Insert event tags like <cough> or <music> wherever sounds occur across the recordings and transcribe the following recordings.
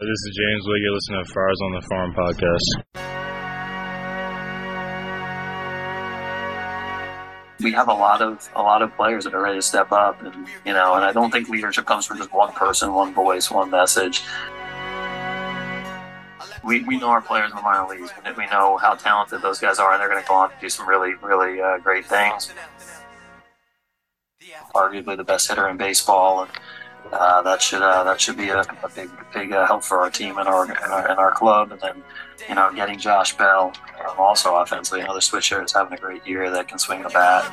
This is James Wood. You're listening to Friars on the Farm podcast. we have a lot of a lot of players that are ready to step up and you know and i don't think leadership comes from just one person one voice one message we, we know our players in the minor leagues we know how talented those guys are and they're going to go on to do some really really uh, great things arguably the best hitter in baseball and uh, that should uh, that should be a, a big big uh, help for our team and our, and our and our club. And then you know getting Josh Bell um, also offensively, another switch hitter is having a great year that can swing the bat.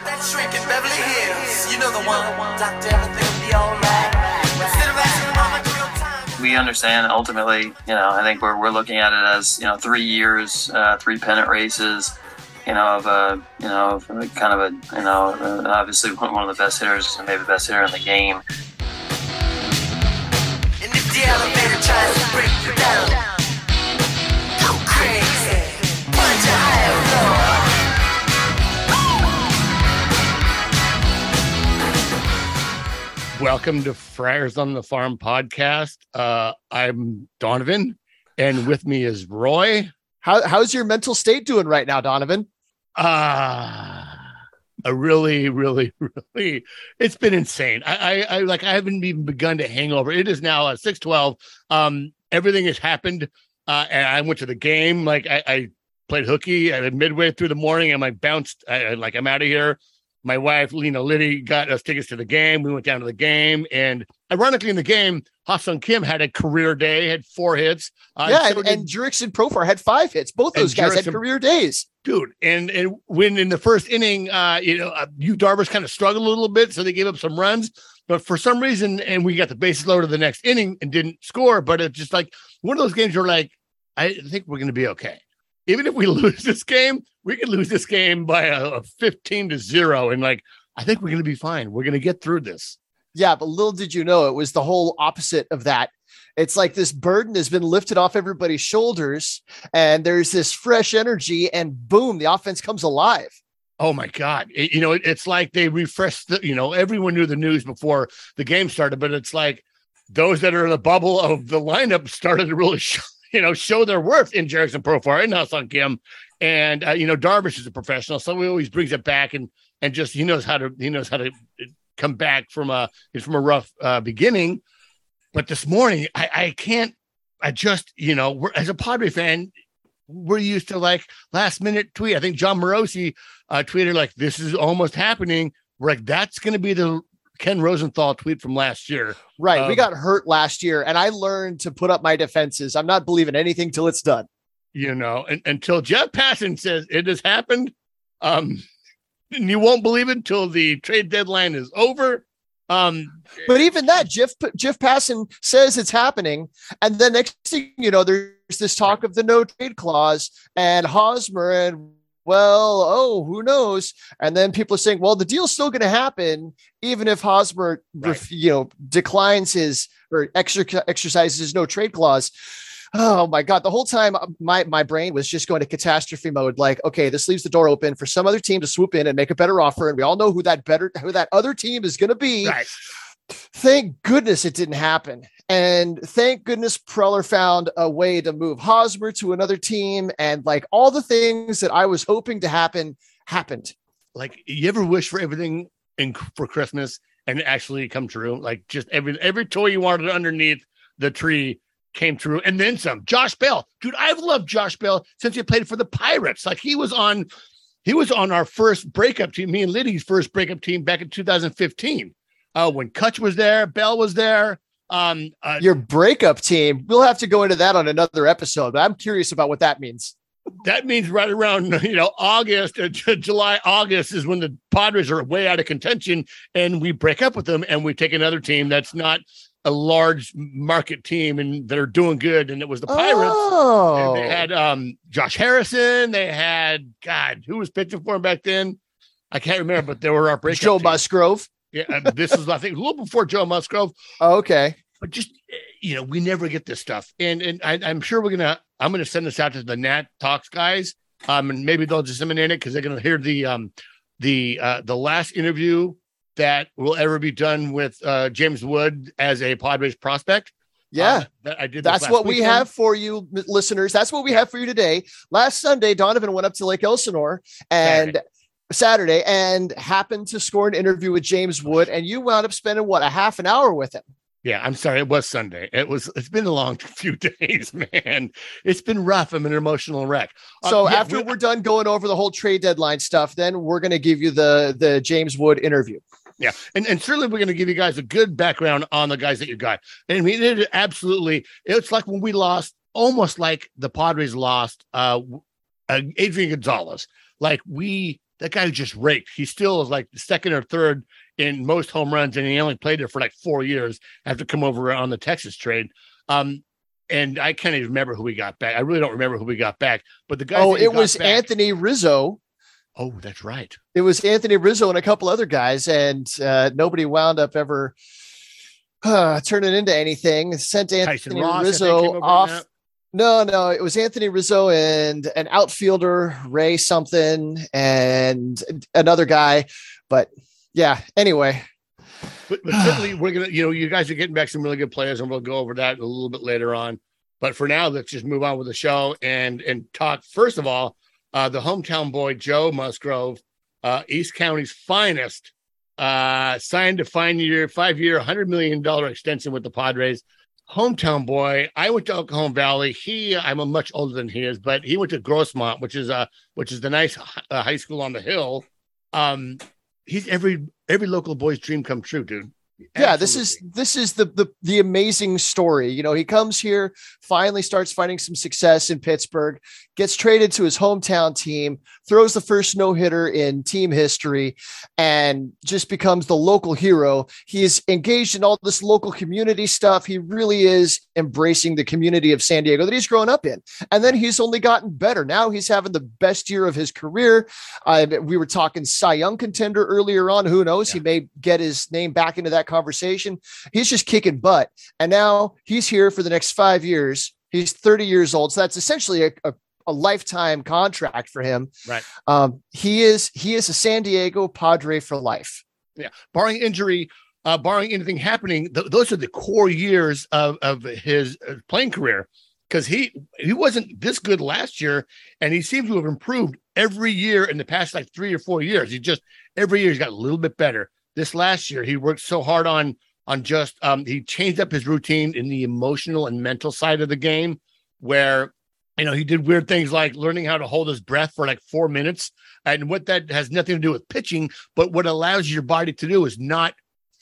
We understand ultimately, you know, I think we're, we're looking at it as, you know, three years, uh, three pennant races, you know, of a, you know, kind of a, you know, obviously one of the best hitters, maybe the best hitter in the game. The elevator tries to break you down. Go crazy. Punch a higher floor. Welcome to Friars on the Farm podcast. Uh, I'm Donovan, and with me is Roy. How, how's your mental state doing right now, Donovan? Ah. Uh, a really, really, <laughs> really, it's been insane. I, I, I, like, I haven't even begun to hang over. It is now uh, 612. Um, everything has happened. Uh, and I went to the game. Like, I, I played hooky at midway through the morning. And I'm like bounced, I, like, I'm out of here. My wife, Lena Liddy, got us tickets to the game. We went down to the game. And ironically, in the game, Ha-Seong Kim had a career day, had four hits. Uh, yeah, and, and Jurickson Profar had five hits. Both those guys Jurickson, had career days. Dude, and and when in the first inning, uh, you know, uh, Yu Darvish kind of struggled a little bit, so they gave up some runs. But for some reason, and we got the bases loaded the next inning and didn't score. But it's just like one of those games where like, I think we're going to be okay. Even if we <laughs> lose this game, we could lose this game by a, a 15 to zero. And like, I think we're going to be fine. We're going to get through this. Yeah, but little did you know it was the whole opposite of that. It's like this burden has been lifted off everybody's shoulders, and there's this fresh energy, and boom, the offense comes alive. Oh my God. It, you know, it, it's like they refreshed, the, you know, everyone knew the news before the game started, but it's like those that are in the bubble of the lineup started to really show, <laughs> you know, show their worth in Jurickson Profar and Ha-Seong Kim. And, uh, you know, Darvish is a professional. So he always brings it back and, and just, he knows how to, he knows how to come back from a from a rough uh, beginning. But this morning, I, I can't. I just you know, we're, as a Padre fan, we're used to like last minute tweet. I think Jon Morosi uh, tweeted like, "This is almost happening." We're like, "That's going to be the Ken Rosenthal tweet from last year." Right. Um, we got hurt last year, and I learned to put up my defenses. I'm not believing anything till it's done. You know, and, until Jeff Passan says it has happened. Um, and you won't believe it until the trade deadline is over. Um, but even that, Jeff Jeff Passan says it's happening, and the next thing you know, there's this talk of the no trade clause and Hosmer, and well, oh, who knows? And then people are saying, well, the deal's still going to happen, even if Hosmer, right. you know, declines his or exercises his no trade clause oh my god the whole time uh, my my brain was just going to catastrophe mode like okay this leaves the door open for some other team to swoop in and make a better offer and we all know who that better who that other team is going to be. Right. thank goodness it didn't happen and thank goodness Preller found a way to move Hosmer to another team and like all the things that I was hoping to happen happened. Like you ever wish for everything in for Christmas and actually come true? Like just every every toy you wanted underneath the tree came through and then some. Josh Bell, dude, I've loved Josh Bell since he played for the Pirates. Like he was on, he was on our first breakup team, me and Liddy's first breakup team back in 2015. Uh, when Kutch was there, Bell was there. Um, uh, your breakup team. We'll have to go into that on another episode. But I'm curious about what that means. That means right around you know August, uh, July, August is when the Padres are way out of contention, and we break up with them, and we take another team that's not a large market team and that are doing good. And it was the Pirates. Oh. And they had um, Josh Harrison. They had God, who was pitching for him back then? I can't remember, but they were our breakup. Joe team. Musgrove. Yeah, this is I think a little before Joe Musgrove. Oh, okay. But just you know, we never get this stuff, and and I, am sure we're gonna. I'm gonna send this out to the Nat Talks guys, um, and maybe they'll disseminate it because they're gonna hear the um the uh the last interview that will ever be done with uh, James Wood as a Padres prospect. Yeah. Uh, that I did. That's what we have for you, listeners. That's what we have for you today. Last Sunday, Donovan went up to Lake Elsinore and Saturday, and happened to score an interview with James Wood, and you wound up spending what a half an hour with him. Yeah, I'm sorry. It was Sunday. It was. It's been a long <laughs> few days, man. It's been rough. I'm an emotional wreck. Uh, So yeah, after we, are done going over the whole trade deadline stuff, then we're going to give you the the James Wood interview. Yeah, and, and certainly we're going to give you guys a good background on the guys that you got. And I mean, it absolutely. It's like when we lost, almost like the Padres lost uh, uh Adrian Gonzalez. Like we, that guy just raked. He still is like second or third in most home runs, and he only played there for like four years after come over on the Texas trade. Um, and I can't even remember who we got back. I really don't remember who we got back. But the guy. Oh, it was Anthony Rizzo. Oh, that's right. It was Anthony Rizzo and a couple other guys, and uh, nobody wound up ever uh, turning into anything. Sent Anthony Ross. I think, came Rizzo off. No, no, it was Anthony Rizzo and an outfielder, Ray something, and another guy. But yeah, anyway, But, but <sighs> certainly, we're gonna, you know, you guys are getting back some really good players, and we'll go over that a little bit later on. But for now, let's just move on with the show and and talk. First of all, uh, the hometown boy Joe Musgrove, uh, East County's finest, uh, signed a five year, five year, hundred million dollar extension with the Padres. Hometown boy. I went to Oklahoma Valley. He, I'm a much older than he is, but he went to Grossmont, which is a which is the nice uh, high school on the hill. Um, he's every every local boy's dream come true, dude. Yeah, this is this is the the the amazing story. You know, he comes here, finally starts finding some success in Pittsburgh, gets traded to his hometown team, throws the first no hitter in team history, and just becomes the local hero. He is engaged in all this local community stuff. He really is embracing the community of San Diego that he's grown up in. And then he's only gotten better. Now he's having the best year of his career. Uh, we were talking Cy Young contender earlier on. Who knows? He may get his name back into that conversation. He's just kicking butt. And now he's here for the next five years. He's 30 years old. So that's essentially a, a, a lifetime contract for him. Right. Um, he is he is a San Diego Padre for life. Yeah. Barring injury, uh, barring anything happening, th- those are the core years of of his uh, playing career. Because he he wasn't this good last year, and he seems to have improved every year in the past like three or four years. He just every year he's got a little bit better. This last year he worked so hard on on just um, he changed up his routine in the emotional and mental side of the game, where you know he did weird things like learning how to hold his breath for like four minutes, and what that has nothing to do with pitching, but what allows your body to do is not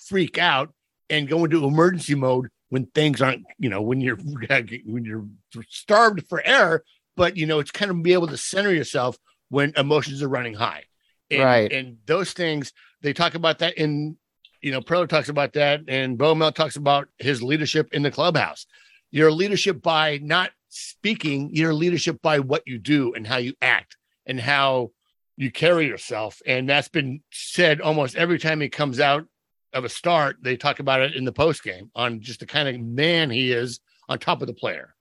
freak out and go into emergency mode when things aren't, you know, when you're <laughs> when you're starved for air, but you know, it's kind of be able to center yourself when emotions are running high. And, Right. And those things, they talk about that in, you know, Preller talks about that, and Bowmel talks about his leadership in the clubhouse. Your leadership by not speaking, your leadership by what you do and how you act and how you carry yourself. And that's been said almost every time he comes out of a start. They talk about it in the post game on just the kind of man he is on top of the player.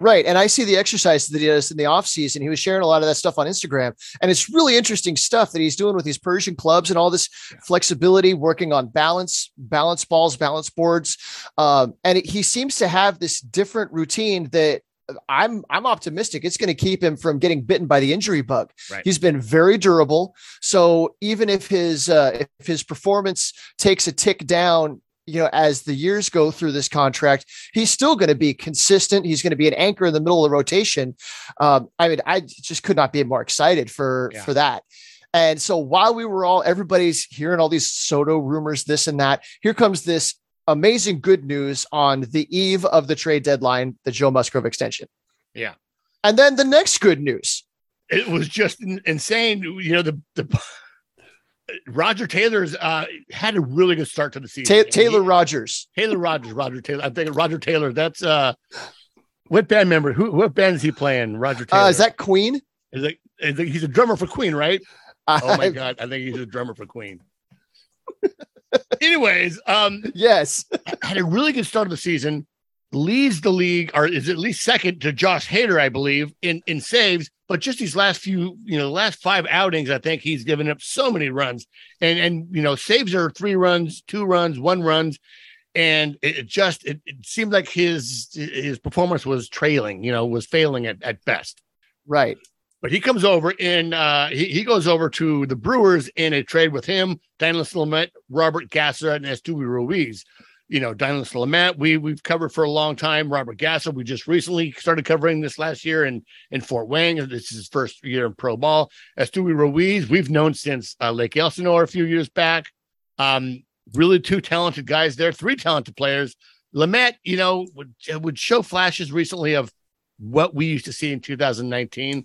Right. And I see the exercises that he does in the off season. He was sharing a lot of that stuff on Instagram. And it's really interesting stuff that he's doing with these Persian clubs and all this flexibility, working on balance, balance balls, balance boards. Um, and he seems to have this different routine that I'm I'm optimistic it's going to keep him from getting bitten by the injury bug. Right. He's been very durable. So even if his uh, if his performance takes a tick down, you know, as the years go through this contract, he's still going to be consistent. He's going to be an anchor in the middle of the rotation. Um, I mean, I just could not be more excited for Yeah. for that. And so while we were all everybody's hearing all these Soto rumors, this and that, here comes this amazing good news on the eve of the trade deadline, the Joe Musgrove extension. Yeah. And then the next good news. It was just insane. You know, the the Roger Taylor's uh had a really good start to the season. Ta- Taylor He- Rogers. Taylor Rogers, Roger Taylor. I'm thinking Roger Taylor. That's uh what band member? Who what band is he playing? Roger Taylor. Uh, is that Queen? is it, is it- he's a drummer for Queen, right? Oh my god, I think he's a drummer for Queen. Anyways, um <laughs> yes. had a really good start of the season, leads the league, or is at least second to Josh Hader, I believe, in in saves. But just these last few, you know, the last five outings, I think he's given up so many runs, and and you know, saves are three runs, two runs, one runs. and it just it, it seemed like his his performance was trailing, you know, was failing at, at best. Right. But he comes over and uh, he, he goes over to the Brewers in a trade with him, Dinelson Lamet, Robert Gasser, and Esteury Ruiz. You know, Dinelson Lamet, we we've covered for a long time. Robert Gasser, we just recently started covering this last year in in Fort Wayne. This is his first year in pro ball. Esteury Ruiz, we've known since uh, Lake Elsinore a few years back. Um, really two talented guys there, three talented players. Lamet, you know, would would show flashes recently of what we used to see in 2019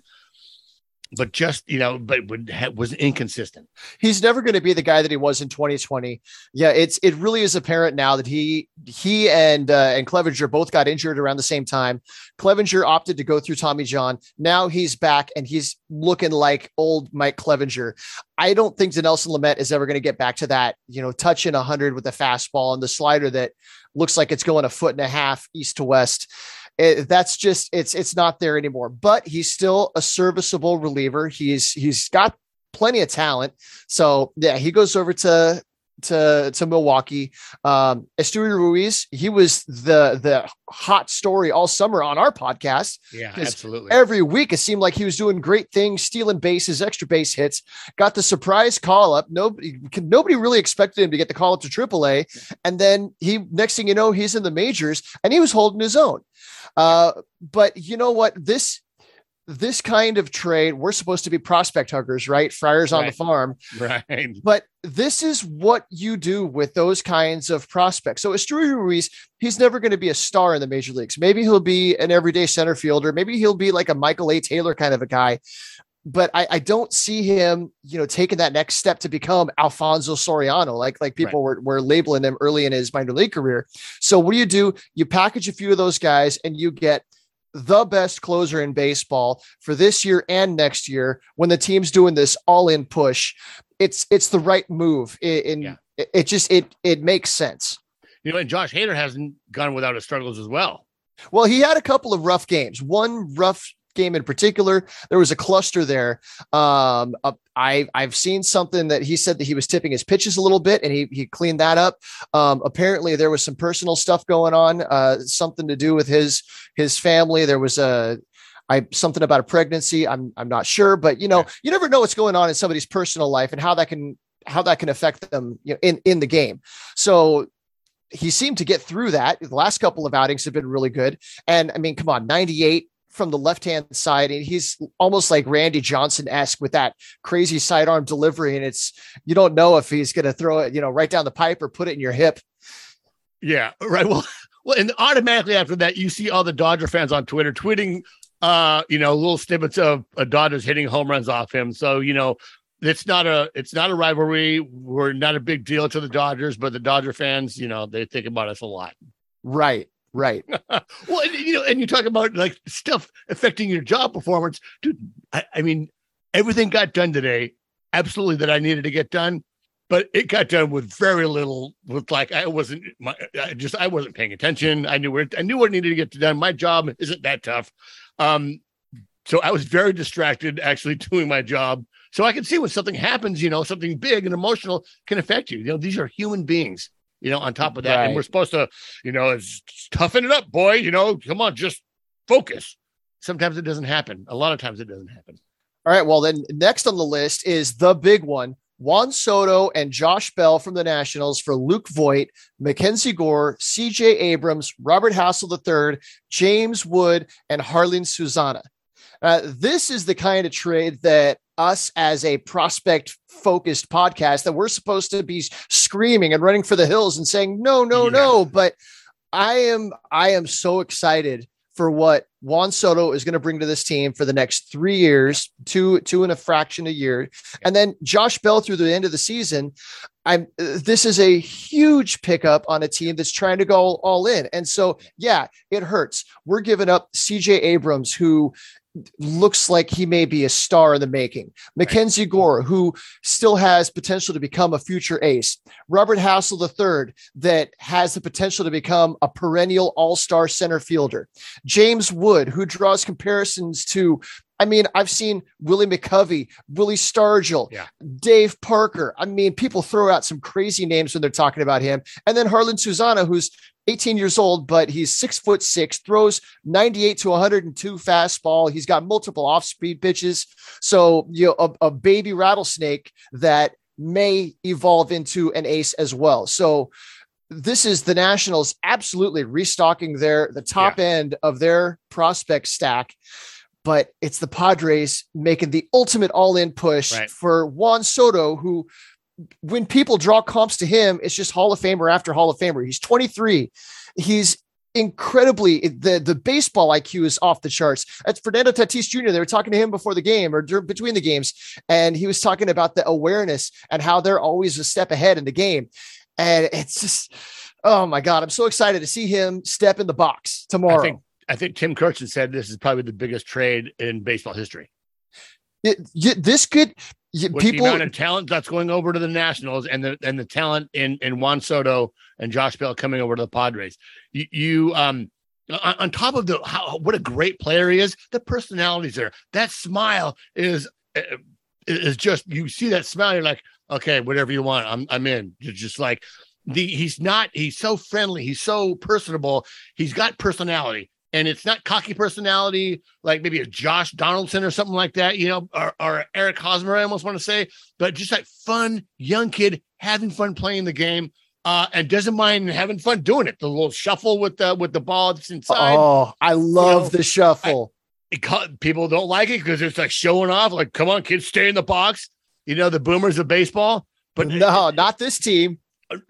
but just you know, but would was inconsistent. He's never going to be the guy that he was in 2020. Yeah, it's it really is apparent now that he he and uh, and Clevinger both got injured around the same time. Clevinger opted to go through Tommy John. Now he's back and he's looking like old Mike Clevinger. I don't think Dinelson Lamet is ever going to get back to that, you know, touching 100 with the fastball and the slider that looks like it's going a foot and a half east to west. It, that's just it's it's not there anymore. But he's still a serviceable reliever. He's he's got plenty of talent. So yeah, he goes over to to to Milwaukee. Um Esteury Ruiz, he was the the hot story all summer on our podcast. Yeah, absolutely. Every week it seemed like he was doing great things, stealing bases, extra base hits, got the surprise call up. Nobody nobody really expected him to get the call up to AAA. And then he next thing you know, he's in the majors and he was holding his own. Uh, but you know what? This this kind of trade, we're supposed to be prospect huggers, right? Friars on the farm. Right. But this is what you do with those kinds of prospects. So Esteury Ruiz, he's never going to be a star in the major leagues. Maybe he'll be an everyday center fielder. Maybe he'll be like a Michael A. Taylor kind of a guy. But I, I don't see him, you know, taking that next step to become Alfonso Soriano, like like people right. were, were labeling him early in his minor league career. So what do you do? You package a few of those guys and you get – the best closer in baseball for this year and next year when the team's doing this all in push. It's it's the right move. And yeah. it, it just it it makes sense. You know and josh hader hasn't gone without his struggles as well. Well he had a couple of rough games. One rough game in particular. There was a cluster there. Um, uh, I I've seen something that he said that he was tipping his pitches a little bit, and he he cleaned that up. Um, apparently, there was some personal stuff going on, uh, something to do with his his family. There was a I something about a pregnancy. I'm I'm not sure, but you know, you never know what's going on in somebody's personal life and how that can how that can affect them you know, in in the game. So he seemed to get through that. The last couple of outings have been really good. And I mean, come on, 98 from the left hand side, and he's almost like Randy Johnson esque with that crazy sidearm delivery. And it's you don't know if he's going to throw it, you know, right down the pipe or put it in your hip. Yeah, right. Well, well, and automatically after that, you see all the Dodger fans on Twitter tweeting, uh, you know, little snippets of uh, Dodgers hitting home runs off him. So you know, it's not a it's not a rivalry. We're not a big deal to the Dodgers, but the Dodger fans, you know, they think about us a lot. Right. Right. <laughs> well, you know, and you talk about like stuff affecting your job performance, dude. I, I, mean, everything got done today, absolutely that I needed to get done, but it got done with very little. With like I wasn't, my, I just I wasn't paying attention. I knew where I knew what needed to get done. My job isn't that tough, um, so I was very distracted actually <laughs> doing my job. So I can see when something happens, you know, something big and emotional can affect you. You know, these are human beings you know, on top of that. Right. And we're supposed to, you know, it's, toughen it up, boy. You know, come on, just focus. Sometimes it doesn't happen. A lot of times it doesn't happen. All right. Well, then next on the list is the big one. Juan Soto and Josh Bell from the Nationals for Luke Voit, Mackenzie Gore, CJ Abrams, Robert Hassell III, James Wood, and Jarlin Susana. Uh, this is the kind of trade that us as a prospect focused podcast that we're supposed to be screaming and running for the hills and saying no no yeah. no but i am i am so excited for what Juan Soto is going to bring to this team for the next three years, two two and a fraction a year, and then Josh Bell through the end of the season. I'm. This is a huge pickup on a team that's trying to go all in, and so yeah, it hurts. We're giving up C.J. Abrams, who looks like he may be a star in the making. Mackenzie Gore, who still has potential to become a future ace. Robert Hassell III, that has the potential to become a perennial all star center fielder. James Wood, who draws comparisons to I mean, I've seen Willie McCovey, Willie Stargell, Yeah. Dave Parker. I mean, people throw out some crazy names when they're talking about him. And then Jarlin Susana, who's 18 years old, but he's six foot six, throws 98 to 102 fastball. He's got multiple off speed pitches. So, you know, a, a baby rattlesnake that may evolve into an ace as well. So, this is the Nationals absolutely restocking their the top end of their prospect stack, but it's the Padres making the ultimate all-in push Right. for Juan Soto, who when people draw comps to him, it's just Hall of Famer after Hall of Famer. He's 23. He's incredibly the the baseball IQ is off the charts. That's Fernando Tatis Jr. They were talking to him before the game or between the games, and he was talking about the awareness and how they're always a step ahead in the game. And it's just, oh my god, I'm so excited to see him step in the box tomorrow. I think I think Tim Kurkjian said this is probably the biggest trade in baseball history. This could With the people. amount of talent that's going over to the Nationals and the and the talent in in Juan Soto and Josh Bell coming over to the Padres. You, you um on, on top of the how what a great player he is, the personalities there. That smile is uh, is just you see that smile. You're like, okay, whatever you want, I'm I'm in. You're just like the he's not he's so friendly, he's so personable, he's got personality. And it's not cocky personality like maybe a Josh Donaldson or something like that, you know, or, or Eric Hosmer, I almost want to say, but just that fun young kid having fun playing the game, uh, and doesn't mind having fun doing it. The little shuffle with the with the ball that's inside. oh, I love know, the shuffle. It people don't like it because it's like showing off. Like, come on, kids, stay in the box. You know, the boomers of baseball. But no, not this team.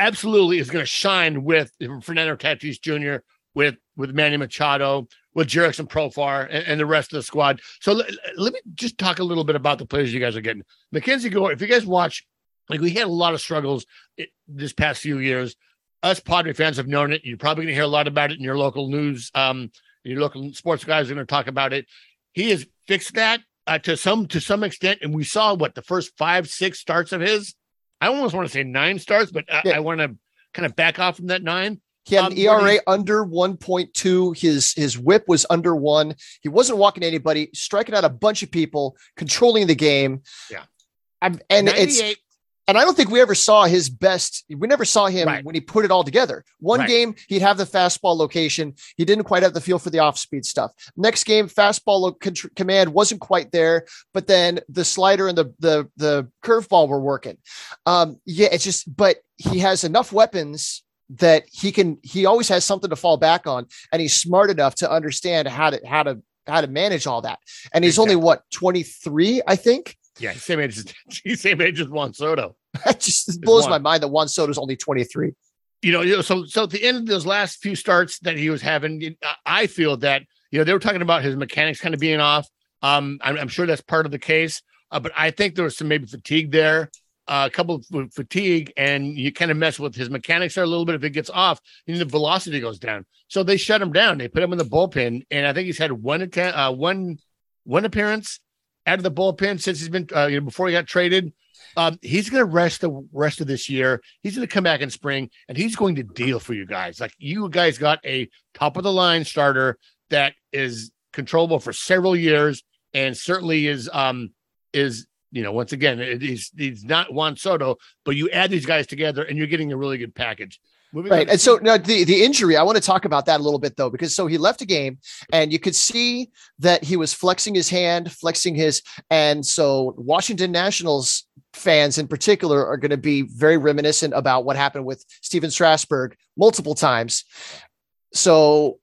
absolutely is going to shine with Fernando Tatis Jr., with with Manny Machado, with Jurickson Profar, and, and the rest of the squad. So let, let me just talk a little bit about the players you guys are getting. Mackenzie Gore, if you guys watch, like we had a lot of struggles i- this past few years. Us Padre fans have known it. You're probably going to hear a lot about it in your local news. Um, your local sports guys are going to talk about it. He has fixed that uh, to some to some extent, and we saw what the first five six starts of his. I almost want to say nine starts, but I, Yeah. I want to kind of back off from that nine. He had Um, an ERA is- under 1.2. His his whip was under one. He wasn't walking anybody, striking out a bunch of people, controlling the game. Yeah. I'm, and it's and I don't think we ever saw his best. We never saw him Right. when he put it all together. One Right. game, he'd have the fastball location. He didn't quite have the feel for the off speed stuff. Next game, fastball lo- command wasn't quite there, but then the slider and the the the curveball were working. Um, yeah, it's just, but he has enough weapons that he can. He always has something to fall back on, and he's smart enough to understand how to how to how to manage all that. And he's only what twenty three, I think. Yeah, same age as <laughs> he's same age as Juan Soto. That just blows one. my mind that Juan Soto's only 23. you know, you know, so so at the end of those last few starts that he was having, I- I feel that you know they were talking about his mechanics kind of being off. Um, I'm, I'm sure that's part of the case, uh, but I think there was some maybe fatigue there, a couple of fatigue, and you kind of mess with his mechanics there a little bit. If it gets off, know, the velocity goes down. So they shut him down. They put him in the bullpen, and I think he's had one atta- uh, one one appearance out of the bullpen since he's been uh, you know before he got traded. Um, he's going to rest the rest of this year. He's going to come back in spring, and he's going to deal for you guys. Like you guys got a top of the line starter that is controllable for several years, and certainly is um is you know once again it- he's he's not Juan Soto, but you add these guys together, and you're getting a really good package. Moving Right. to- And so now the, the injury, I want to talk about that a little bit though, because so he left a game and you could see that he was flexing his hand, flexing his, and so Washington Nationals fans in particular are going to be very reminiscent about what happened with Stephen Strasburg multiple times. So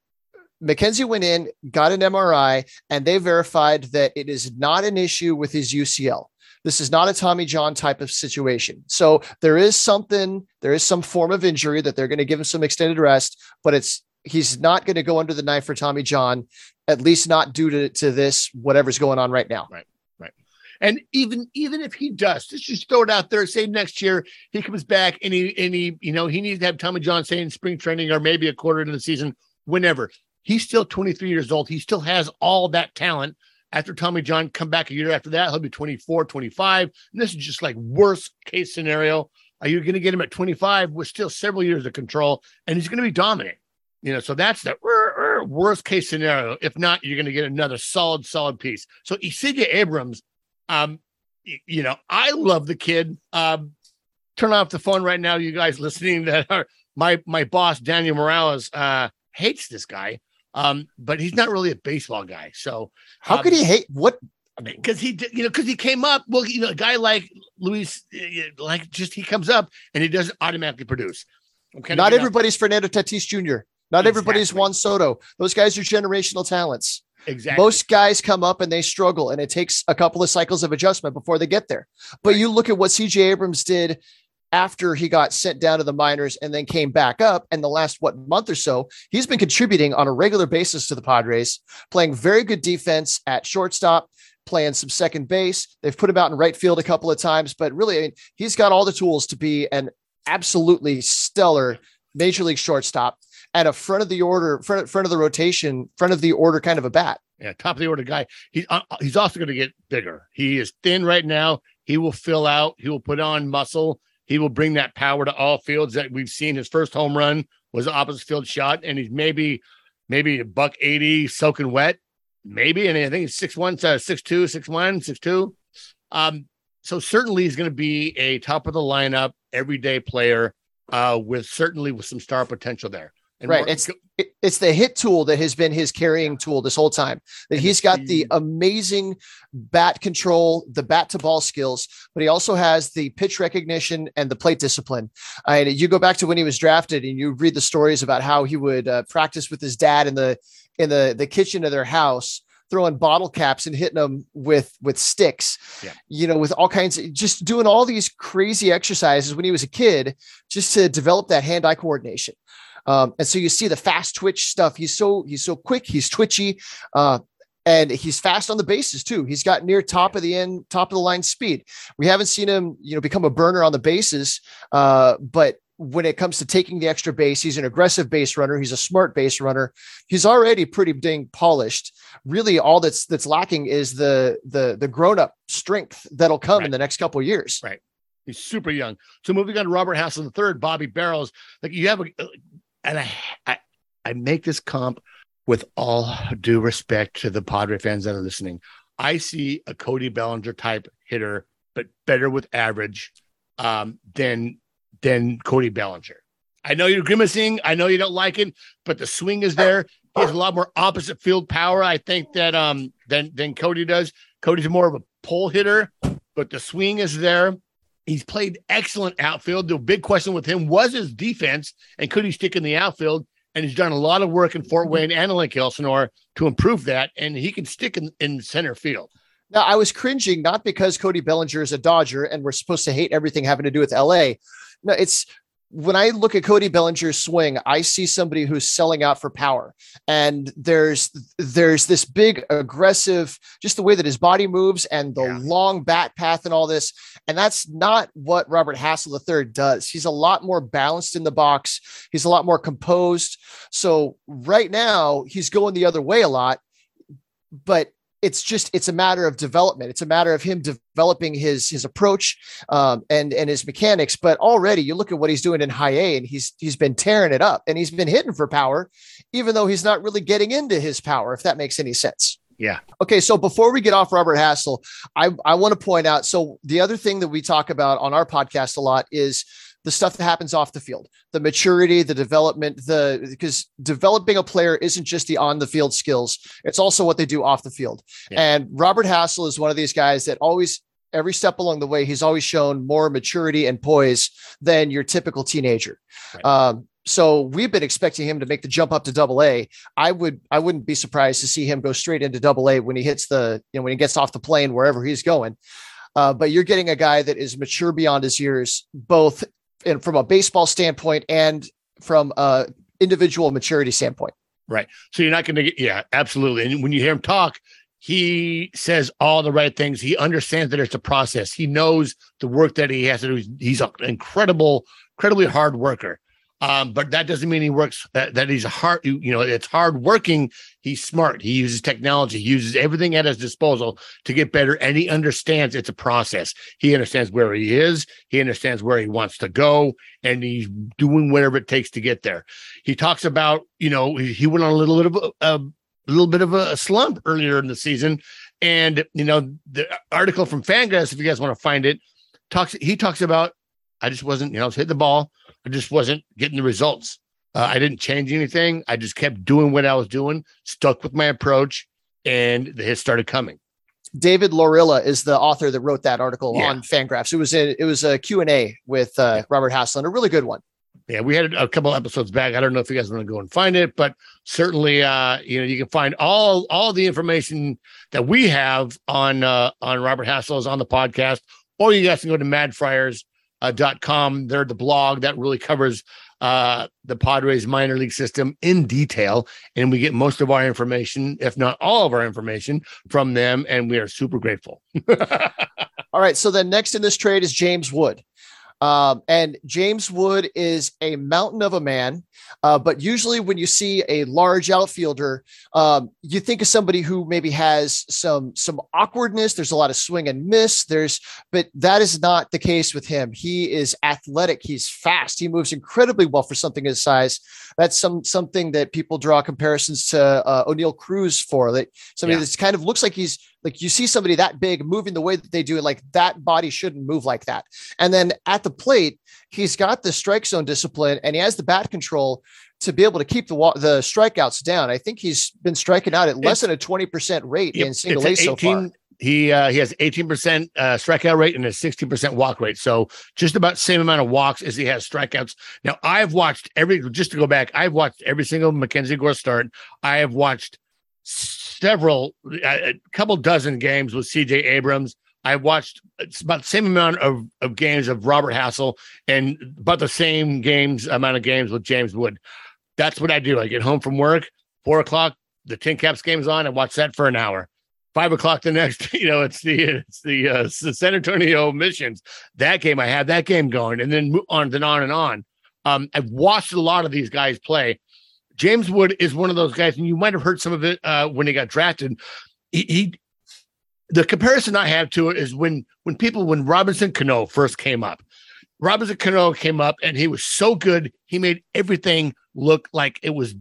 Mackenzie went in, got an MRI, and they verified that it is not an issue with his UCL. This is not a Tommy John type of situation. So there is something, there is some form of injury that they're going to give him some extended rest, but it's he's not going to go under the knife for Tommy John, at least not due to, to this, whatever's going on right now. Right. Right. And even even if he does, let's just throw it out there. Say next year he comes back and he and he, you know, he needs to have Tommy John say in spring training or maybe a quarter into the season, whenever. He's still 23 years old. He still has all that talent. After Tommy John come back a year after that, he'll be 24, 25. And this is just like worst case scenario. Are you going to get him at 25 with still several years of control? And he's going to be dominant. You know, so that's the worst case scenario. If not, you're going to get another solid, solid piece. So CJ Abrams, um, you know, I love the kid. Um, turn off the phone right now, you guys listening. That are my my boss Daniel Morales uh, hates this guy, um, but he's not really a baseball guy. So How um, could he hate what? I mean? because he did, you know, because he came up. Well, you know, a guy like Luis, like just he comes up and he doesn't automatically produce. Okay, Not everybody's Fernando Tatis Jr. Not everybody's Juan Soto. Those guys are generational talents. exactly. Most guys come up and they struggle, and it takes a couple of cycles of adjustment before they get there. But you look at what CJ Abrams did after he got sent down to the minors and then came back up. And the last what month or so, he's been contributing on a regular basis to the Padres, playing very good defense at shortstop, playing some second base. They've put him out in right field a couple of times, but really, I mean, he's got all the tools to be an absolutely stellar major league shortstop and a front of the order, front, front of the rotation, front of the order kind of a bat. yeah, top of the order guy. He's uh, he's also going to get bigger. He is thin right now. He will fill out. He will put on muscle. He will bring that power to all fields that we've seen. His first home run was an opposite field shot, and he's maybe maybe a buck eighty soaking wet, maybe. And I think he's six one, uh, six two, six one, six two. Um, so certainly he's going to be a top of the lineup, everyday player, uh, with certainly with some star potential there. And Right. Mark- It's it- it's the hit tool that has been his carrying tool this whole time. That he's got the amazing bat control, the bat to ball skills, but he also has the pitch recognition and the plate discipline. And you go back to when he was drafted, and you read the stories about how he would uh, practice with his dad in the in the the kitchen of their house. Throwing bottle caps and hitting them with with sticks, Yeah. you know, with all kinds of just doing all these crazy exercises when he was a kid, just to develop that hand-eye coordination. Um, and so you see the fast twitch stuff. He's so he's so quick. He's twitchy, uh, and he's fast on the bases too. He's got near top of the end, top of the line speed. We haven't seen him, you know, become a burner on the bases, uh, but when it comes to taking the extra base, he's an aggressive base runner. He's a smart base runner. He's already pretty dang polished. Really, all that's that's lacking is the the the grown up strength that'll come in the next couple of years. Right. He's super young. So moving on to Robert Hassell the third, Bobby Barrows. Like you have a, and I, I, I make this comp with all due respect to the Padre fans that are listening. I see a Cody Bellinger type hitter, but better with average um, than than Cody Bellinger. I know you're grimacing. I know you don't like it, but the swing is there. He has a lot more opposite field power, I think, that um than than Cody does. Cody's more of a pull hitter, but the swing is there. He's played excellent outfield. The big question with him was his defense and could he stick in the outfield? And he's done a lot of work in Fort Wayne and Lake Elsinore to improve that, and he can stick in, in center field. Now, I was cringing not because Cody Bellinger is a Dodger and we're supposed to hate everything having to do with LA. No, it's when I look at Cody Bellinger's swing, I see somebody who's selling out for power. And there's there's this big aggressive, just the way that his body moves and the Yeah. long bat path and all this. And that's not what Robert Hassell III does. He's a lot more balanced in the box. He's a lot more composed. So right now he's going the other way a lot. But it's just it's a matter of development. It's a matter of him developing his his approach um, and and his mechanics. But already, you look at what he's doing in high A, and he's he's been tearing it up, and he's been hitting for power, even though he's not really getting into his power. If that makes any sense. Yeah. Okay, so before we get off Robert Hassell, I I want to point out. So the other thing that we talk about on our podcast a lot is the stuff that happens off the field, the maturity, the development, the because developing a player isn't just the on the field skills, it's also what they do off the field. Yeah. And Robert Hassell is one of these guys that always every step along the way he's always shown more maturity and poise than your typical teenager. Right. Um, so we've been expecting him to make the jump up to double A. I would I wouldn't be surprised to see him go straight into double A when he hits the you know when he gets off the plane wherever he's going. Uh, but you're getting a guy that is mature beyond his years, both in, from a baseball standpoint and from a individual maturity standpoint. Right. So you're not going to get, yeah, absolutely. And when you hear him talk, he says all the right things. He understands that it's a process. He knows the work that he has to do. He's, he's an incredible, incredibly hard worker. Um, but that doesn't mean he works that, that he's a hard, you know, it's hard working. He's smart. He uses technology. He uses everything at his disposal to get better. And he understands it's a process. He understands where he is. He understands where he wants to go. And he's doing whatever it takes to get there. He talks about, you know, he went on a little bit of a, a little bit of a slump earlier in the season. And, you know, the article from Fangraphs, if you guys want to find it, talks, he talks about, I just wasn't, you know, was hitting the ball I just wasn't getting the results. Uh, I didn't change anything. I just kept doing what I was doing, stuck with my approach, and the hits started coming. David Laurila is the author that wrote that article yeah. on Fangraphs. It was a, it was a Q&A with uh, Robert Hassell, a really good one. Yeah, we had a couple episodes back. I don't know if you guys want to go and find it, but certainly, uh, you know, you can find all all the information that we have on uh, on Robert Hassell's on the podcast, or you guys can go to Mad Friars dot com. They're the blog that really covers uh, the Padres minor league system in detail. And we get most of our information, if not all of our information, from them. And we are super grateful. <laughs> all right. So then next in this trade is James Wood. Um, and James Wood is a mountain of a man. Uh, but usually, when you see a large outfielder, um, you think of somebody who maybe has some some awkwardness. There's a lot of swing and miss. There's, but that is not the case with him. He is athletic. He's fast. He moves incredibly well for something his size. That's some something that people draw comparisons to uh, Oneil Cruz for. Like somebody yeah. that kind of looks like he's like you see somebody that big moving the way that they do it, like that body shouldn't move like that. And then at the plate, he's got the strike zone discipline and he has the bat control to be able to keep the the strikeouts down. I think he's been striking out at less it's, than a 20% rate yep, in single A so far. He uh, he has 18% uh, strikeout rate and a 16% walk rate. So just about same amount of walks as he has strikeouts. Now I've watched every just to go back, I've watched every single Mackenzie Gore start. I have watched several a couple dozen games with CJ Abrams. I watched about the same amount of, of games of Robert Hassell and about the same games amount of games with James Wood. That's what I do. I get home from work, four o'clock, the Tin Caps game's on. I watch that for an hour. Five o'clock the <laughs> next, you know, it's the it's the, uh, the San Antonio Missions. That game, I have that game going, and then on and on and on. Um, I've watched a lot of these guys play. James Wood is one of those guys, and you might have heard some of it uh, when he got drafted. He, he the comparison I have to it is when when people when Robinson Cano first came up. Robinson Cano came up and he was so good, he made everything look like it was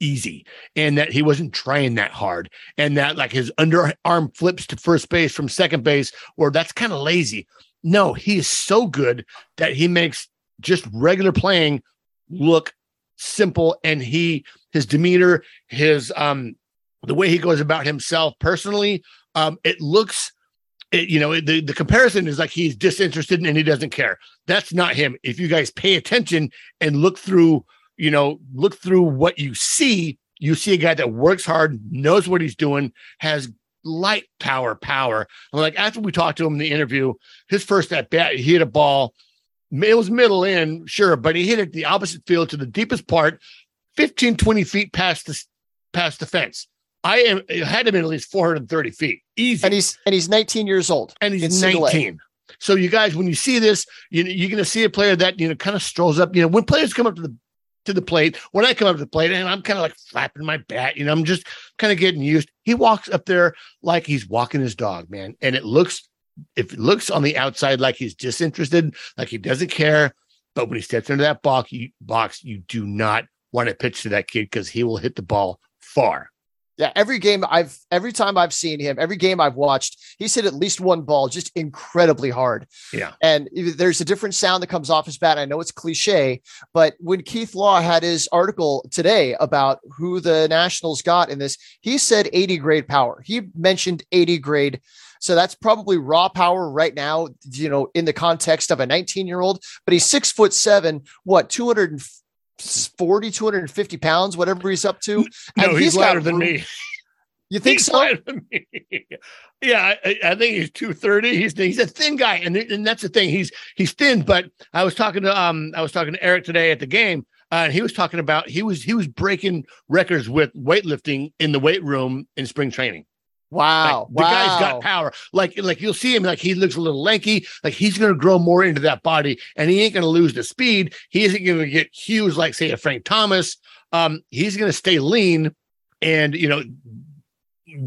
easy and that he wasn't trying that hard and that like his underarm flips to first base from second base or that's kind of lazy. No, he is so good that he makes just regular playing look simple and he his demeanor, his um the way he goes about himself personally um, it looks it, you know the, the comparison is like he's disinterested and he doesn't care. That's not him. If you guys pay attention and look through you know look through what you see you see a guy that works hard knows what he's doing has light power power. Like after we talked to him in the interview his first at bat he hit a ball it was middle in sure but he hit it the opposite field to the deepest part 15 20 feet past the past the fence I am it had him at least 430 feet. Easy. And he's and he's 19 years old. And he's 19. So you guys, when you see this, you you're gonna see a player that you know kind of strolls up. You know, when players come up to the to the plate, when I come up to the plate and I'm kind of like flapping my bat, you know, I'm just kind of getting used. He walks up there like he's walking his dog, man. And it looks if it looks on the outside like he's disinterested, like he doesn't care. But when he steps into that box, you box, you do not want to pitch to that kid because he will hit the ball far. Yeah, every game I've every time I've seen him, every game I've watched, he's hit at least one ball just incredibly hard. Yeah. And there's a different sound that comes off his bat. I know it's cliche, but when Keith Law had his article today about who the Nationals got in this, he said 80 grade power. He mentioned 80 grade. So that's probably raw power right now, you know, in the context of a 19 year old, but he's six foot seven, what, 200 40, 250 pounds, whatever he's up to. <laughs> No, he's, he's lighter than me. You <laughs> think he's so? <laughs> yeah, I, I, think he's 230. He's he's a thin guy, and, and that's the thing. He's he's thin, but I was talking to um I was talking to Eric today at the game, uh, and he was talking about he was he was breaking records with weightlifting in the weight room in spring training. Wow. Like, the wow. guy's got power. Like, like you'll see him, like he looks a little lanky, like he's gonna grow more into that body, and he ain't gonna lose the speed. He isn't gonna get huge, like say a Frank Thomas. Um, he's gonna stay lean and you know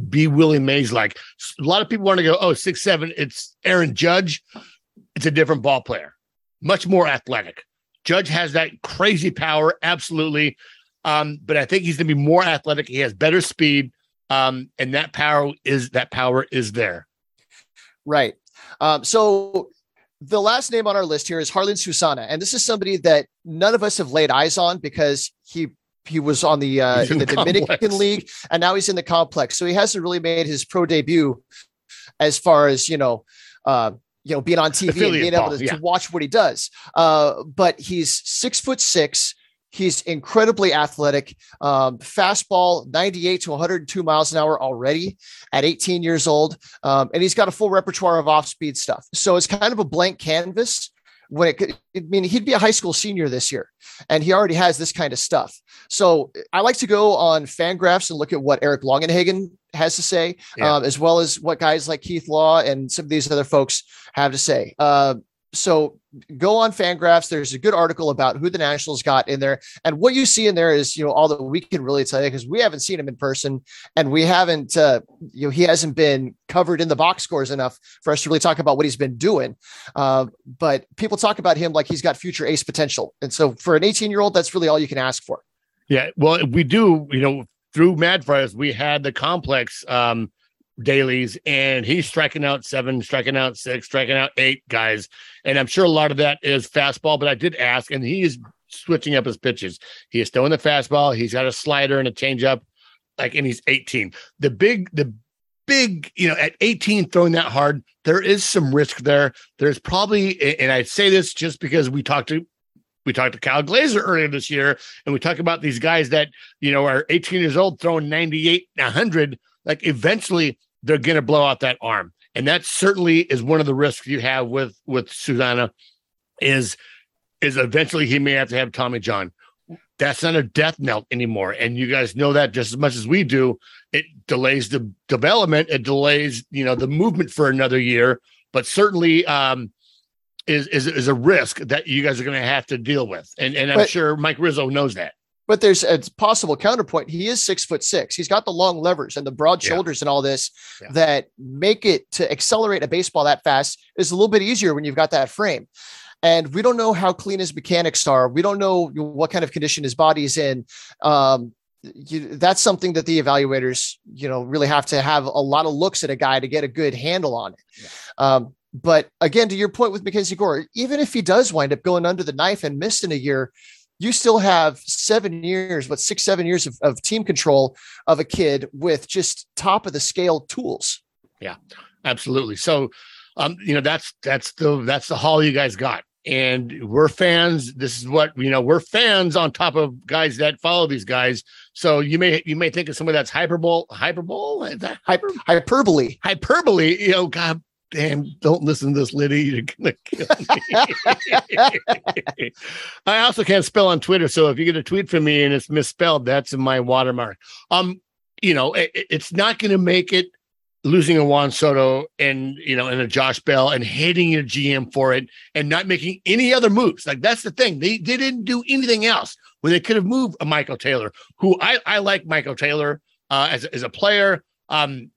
be Willie Mays like. A lot of people want to go, oh, six seven, it's Aaron Judge. It's a different ball player, much more athletic. Judge has that crazy power, absolutely. Um, but I think he's gonna be more athletic. He has better speed um, and that power is that power is there. Right. Um, so the last name on our list here is Jarlin Susana, and this is somebody that none of us have laid eyes on because he he was on the uh, <laughs> in, the, the Dominican League, and now he's in the complex. So he hasn't really made his pro debut as far as you know. Uh, you know, being on TV Affiliate and being able to, yeah. to, watch what he does. Uh, but he's six foot six, He's incredibly athletic. Um, fastball 98 to 102 miles an hour already at 18 years old. Um, and he's got a full repertoire of off speed stuff. So it's kind of a blank canvas when it could, I mean, he'd be a high school senior this year and he already has this kind of stuff. So I like to go on Fangraphs and look at what Eric Longenhagen has to say, yeah. um, as well as what guys like Keith Law and some of these other folks have to say. Uh, so go on Fangraphs. There's a good article about who the Nationals got in there, and what you see in there is you know all that we can really tell you because we haven't seen him in person, and we haven't uh, you know he hasn't been covered in the box scores enough for us to really talk about what he's been doing. Uh, but people talk about him like he's got future ace potential, and so for an 18 year old, that's really all you can ask for. Yeah, well, we do. You know, through Mad we had the complex. Um, dailies and he's striking out seven, striking out six, striking out eight guys. And I'm sure a lot of that is fastball, but I did ask, and he is switching up his pitches. He is throwing the fastball, he's got a slider and a changeup, like, and he's 18. The big, the big, you know, at 18 throwing that hard, there is some risk there. There's probably, and I say this just because we talked to we talked to Kyle Glaser earlier this year, and we talk about these guys that you know are 18 years old throwing 98, 100. Like eventually, they're going to blow out that arm. And that certainly is one of the risks you have with with Susana is is eventually he may have to have Tommy John. That's not a death knell anymore. And you guys know that just as much as we do. It delays the development, it delays, you know, the movement for another year, but certainly um is is, is a risk that you guys are going to have to deal with. And and I'm but, sure Mike Rizzo knows that. But there's a possible counterpoint. He is six foot six. He's got the long levers and the broad shoulders yeah. and all this yeah. that make it to accelerate a baseball that fast is a little bit easier when you've got that frame. And we don't know how clean his mechanics are. We don't know what kind of condition his body's in. Um, you, that's something that the evaluators, you know, really have to have a lot of looks at a guy to get a good handle on it. Yeah. Um, but again, to your point with Mackenzie Gore, even if he does wind up going under the knife and missing a year, you still have seven years, what six, seven years of, of team control of a kid with just top of the scale tools. Yeah, absolutely. So, um, you know, that's that's the that's the haul you guys got. And we're fans. This is what you know. We're fans on top of guys that follow these guys. So you may you may think of somebody that's hyperbole, hyperbole, hyper, hyperbole, hyperbole. You know, God, damn, don't listen to this, Liddy. You're gonna kill me. <laughs> I also can't spell on Twitter, so if you get a tweet from me and it's misspelled, that's my watermark. Um, you know, it, it's not gonna make it losing a Juan Soto and you know and a Josh Bell and hating your GM for it and not making any other moves. Like that's the thing. They they didn't do anything else where they could have moved a Michael Taylor, who I I like Michael Taylor uh, as as a player. Um,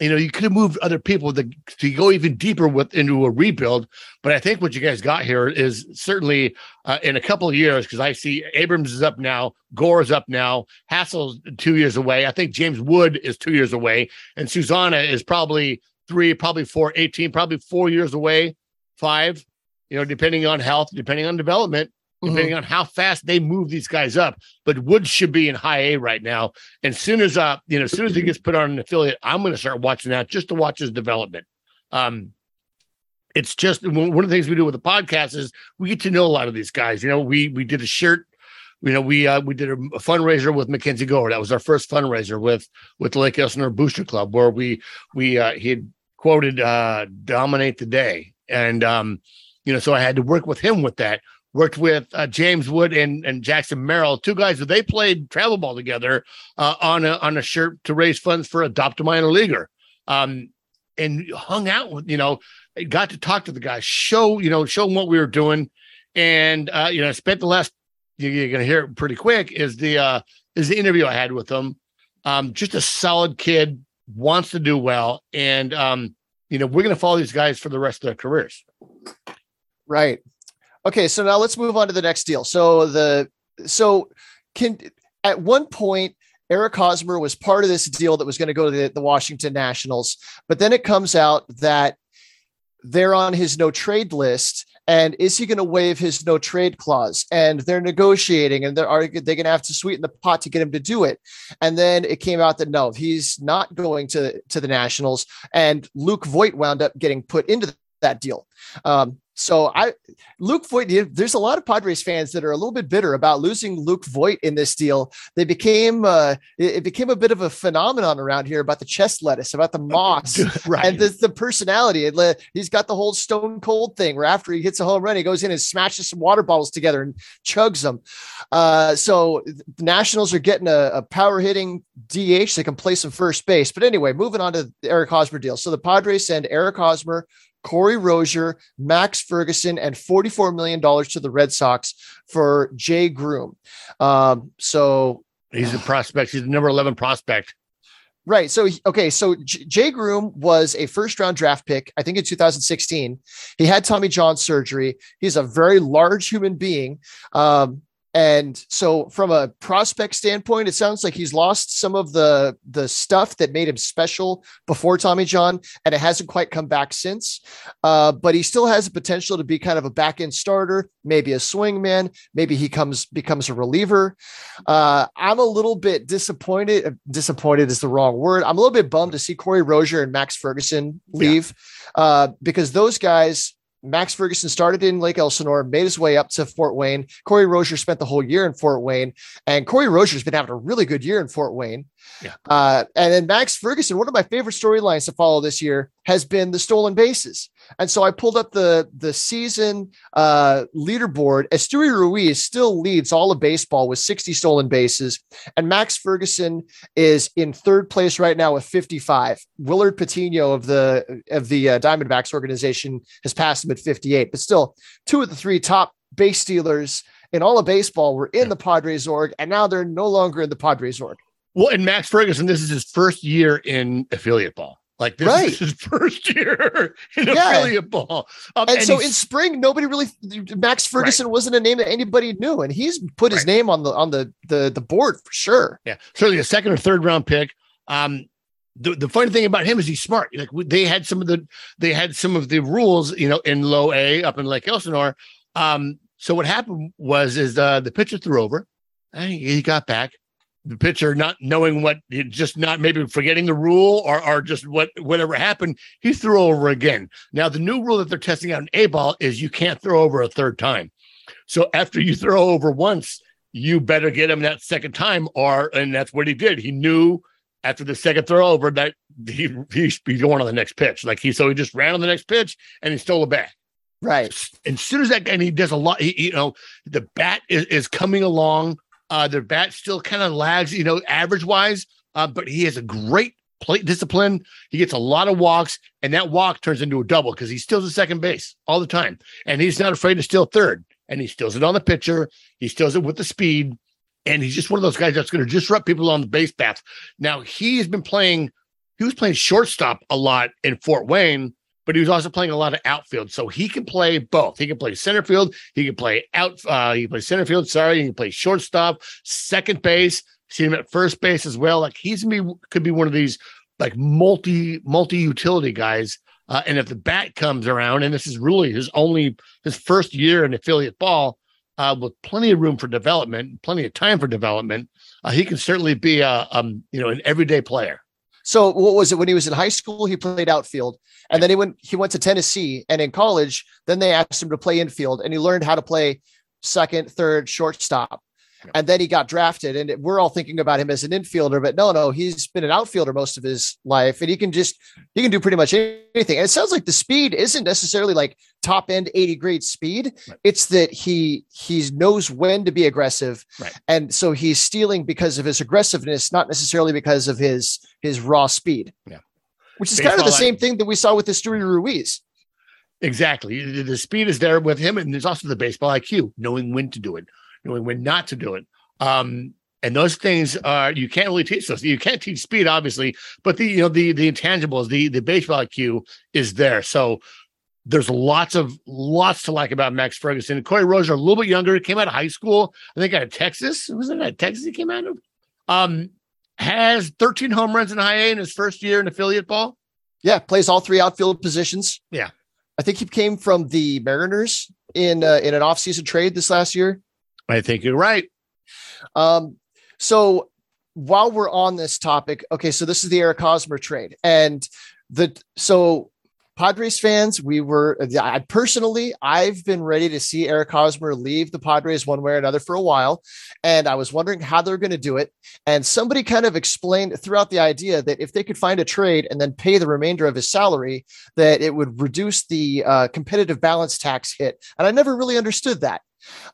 you know, you could have moved other people to, to go even deeper with into a rebuild. But I think what you guys got here is certainly uh, in a couple of years, because I see Abrams is up now, Gore is up now, Hassell's two years away. I think James Wood is two years away, and Susana is probably three, probably four, 18, probably four years away, five, you know, depending on health, depending on development depending mm-hmm. on how fast they move these guys up. But Woods should be in high A right now. And as soon as uh, you know, as soon as he gets put on an affiliate, I'm going to start watching that just to watch his development. Um, it's just one of the things we do with the podcast is we get to know a lot of these guys. You know, we we did a shirt. You know, we uh, we did a, a fundraiser with Mackenzie Gore. That was our first fundraiser with with Lake Elsinore Booster Club, where we we uh, he had quoted uh, "dominate the day," and um, you know, so I had to work with him with that worked with uh, James Wood and, and Jackson Merrill, two guys that they played travel ball together uh, on a on a shirt to raise funds for Adopt a Minor Leaguer. um, and hung out with, you know, got to talk to the guys, show, you know, show them what we were doing. And, uh, you know, I spent the last, you're going to hear it pretty quick is the, uh, is the interview I had with him. Um, just a solid kid, wants to do well. And, um, you know, we're going to follow these guys for the rest of their careers. Right. Okay. So now let's move on to the next deal. So the, so can, at one point, Eric Hosmer was part of this deal that was going to go to the, the Washington Nationals. But then it comes out that they're on his no trade list. And is he going to waive his no trade clause? And they're negotiating and they're, are they going to have to sweeten the pot to get him to do it? And then it came out that no, he's not going to, to the Nationals. And Luke Voit wound up getting put into that deal. Um, so I, Luke Voit, there's a lot of Padres fans that are a little bit bitter about losing Luke Voit in this deal. They became, uh, it became a bit of a phenomenon around here about the chest lettuce, about the <laughs> moss, right. and the, the personality. He's got the whole stone cold thing where after he hits a home run, he goes in and smashes some water bottles together and chugs them. Uh, so the Nationals are getting a, a power hitting DH. They can play some first base. But anyway, moving on to the Eric Hosmer deal. So the Padres send Eric Hosmer Corey Rosier, Max Ferguson, and $44 million to the Red Sox for Jay Groome. Um, so he's a prospect. He's the number 11 prospect. Right. So, okay. So J- Jay Groome was a first round draft pick, I think in 2016. He had Tommy John surgery. He's a very large human being. Um, and so from a prospect standpoint, it sounds like he's lost some of the the stuff that made him special before Tommy John, and it hasn't quite come back since. Uh, but he still has the potential to be kind of a back end starter, maybe a swing man, maybe he comes becomes a reliever. Uh, I'm a little bit disappointed. Disappointed is the wrong word. I'm a little bit bummed to see Corey Rosier and Max Ferguson leave yeah. uh, because those guys Max Ferguson started in Lake Elsinore, made his way up to Fort Wayne. Corey Rosier spent the whole year in Fort Wayne, and Corey Rosier's been having a really good year in Fort Wayne. Yeah. Uh, and then Max Ferguson, one of my favorite storylines to follow this year has been the stolen bases. And so I pulled up the the season uh, leaderboard. Esteury Ruiz still leads all of baseball with 60 stolen bases, and Max Ferguson is in third place right now with 55. Wilderd Patiño of the of the uh, Diamondbacks organization has passed him at 58, but still two of the three top base stealers in all of baseball were in the Padres org, and now they're no longer in the Padres org. Well, and Max Ferguson, this is his first year in affiliate ball. Like this right. is his <laughs> first year in yeah. affiliate ball. Um, and, and, so in spring, nobody really Max Ferguson right. wasn't a name that anybody knew, and he's put his right. name on the on the the the board for sure. Yeah, certainly a second or third round pick. Um, the, the funny thing about him is he's smart. Like they had some of the they had some of the rules, you know, in low A up in Lake Elsinore. Um, so what happened was is uh, the pitcher threw over, and he got back the pitcher not knowing what just not maybe forgetting the rule or or just what whatever happened he threw over again. Now the new rule that they're testing out in a ball is you can't throw over a third time. So after you throw over once you better get him that second time or and that's what he did. He knew after the second throw over that he he's going on the next pitch. Like he so he just ran on the next pitch and he stole a bat. Right. And as soon as that guy and he does a lot he, you know the bat is, is coming along uh, their bat still kind of lags, you know, average wise, uh, but he has a great plate discipline. He gets a lot of walks, and that walk turns into a double because he steals the second base all the time. And he's not afraid to steal third. And he steals it on the pitcher. He steals it with the speed. And he's just one of those guys that's going to disrupt people on the base paths. Now, he has been playing, he was playing shortstop a lot in Fort Wayne but he was also playing a lot of outfield. So he can play both. He can play center field. He can play out. Uh, he can play center field. Sorry, he can play shortstop, second base. See him at first base as well. Like he's be could be one of these like multi multi utility guys. Uh, and if the bat comes around, and this is really his only his first year in affiliate ball, uh, with plenty of room for development, plenty of time for development, uh, he can certainly be a um, you know an everyday player. So what was it when he was in high school? He played outfield, and then he went he went to Tennessee, and in college, then they asked him to play infield, and he learned how to play second, third, shortstop. And then he got drafted, and we're all thinking about him as an infielder, but no, no, he's been an outfielder most of his life, and he can just he can do pretty much anything. And it sounds like the speed isn't necessarily like top end 80 grade speed. Right. It's that he he knows when to be aggressive, right. and so he's stealing because of his aggressiveness, not necessarily because of his his raw speed. Yeah. which is kind of the Baseball, same thing that we saw with the Stewie Ruiz. Exactly. The speed is there with him, and there's also the baseball IQ, knowing when to do it, knowing when not to do it. Um, and those things are you can't really teach those. You can't teach speed, obviously, but the you know the the intangibles, the the baseball IQ is there. So there's lots of lots to like about Max Ferguson. Corey Rosier, a little bit younger, came out of high school. I think out of Texas. Was it at Texas? He came out of. Um, has 13 home runs in high A in his first year in affiliate ball. Yeah, plays all three outfield positions. Yeah. I think he came from the Mariners in uh, in an offseason trade this last year. I think you're right. Um, so while we're on this topic, okay, so this is the Eric Hosmer trade, and the so Padres fans, we were I personally, I've been ready to see Eric Hosmer leave the Padres one way or another for a while, and I was wondering how they're going to do it. And somebody kind of explained throughout the idea that if they could find a trade and then pay the remainder of his salary, that it would reduce the uh, competitive balance tax hit. And I never really understood that.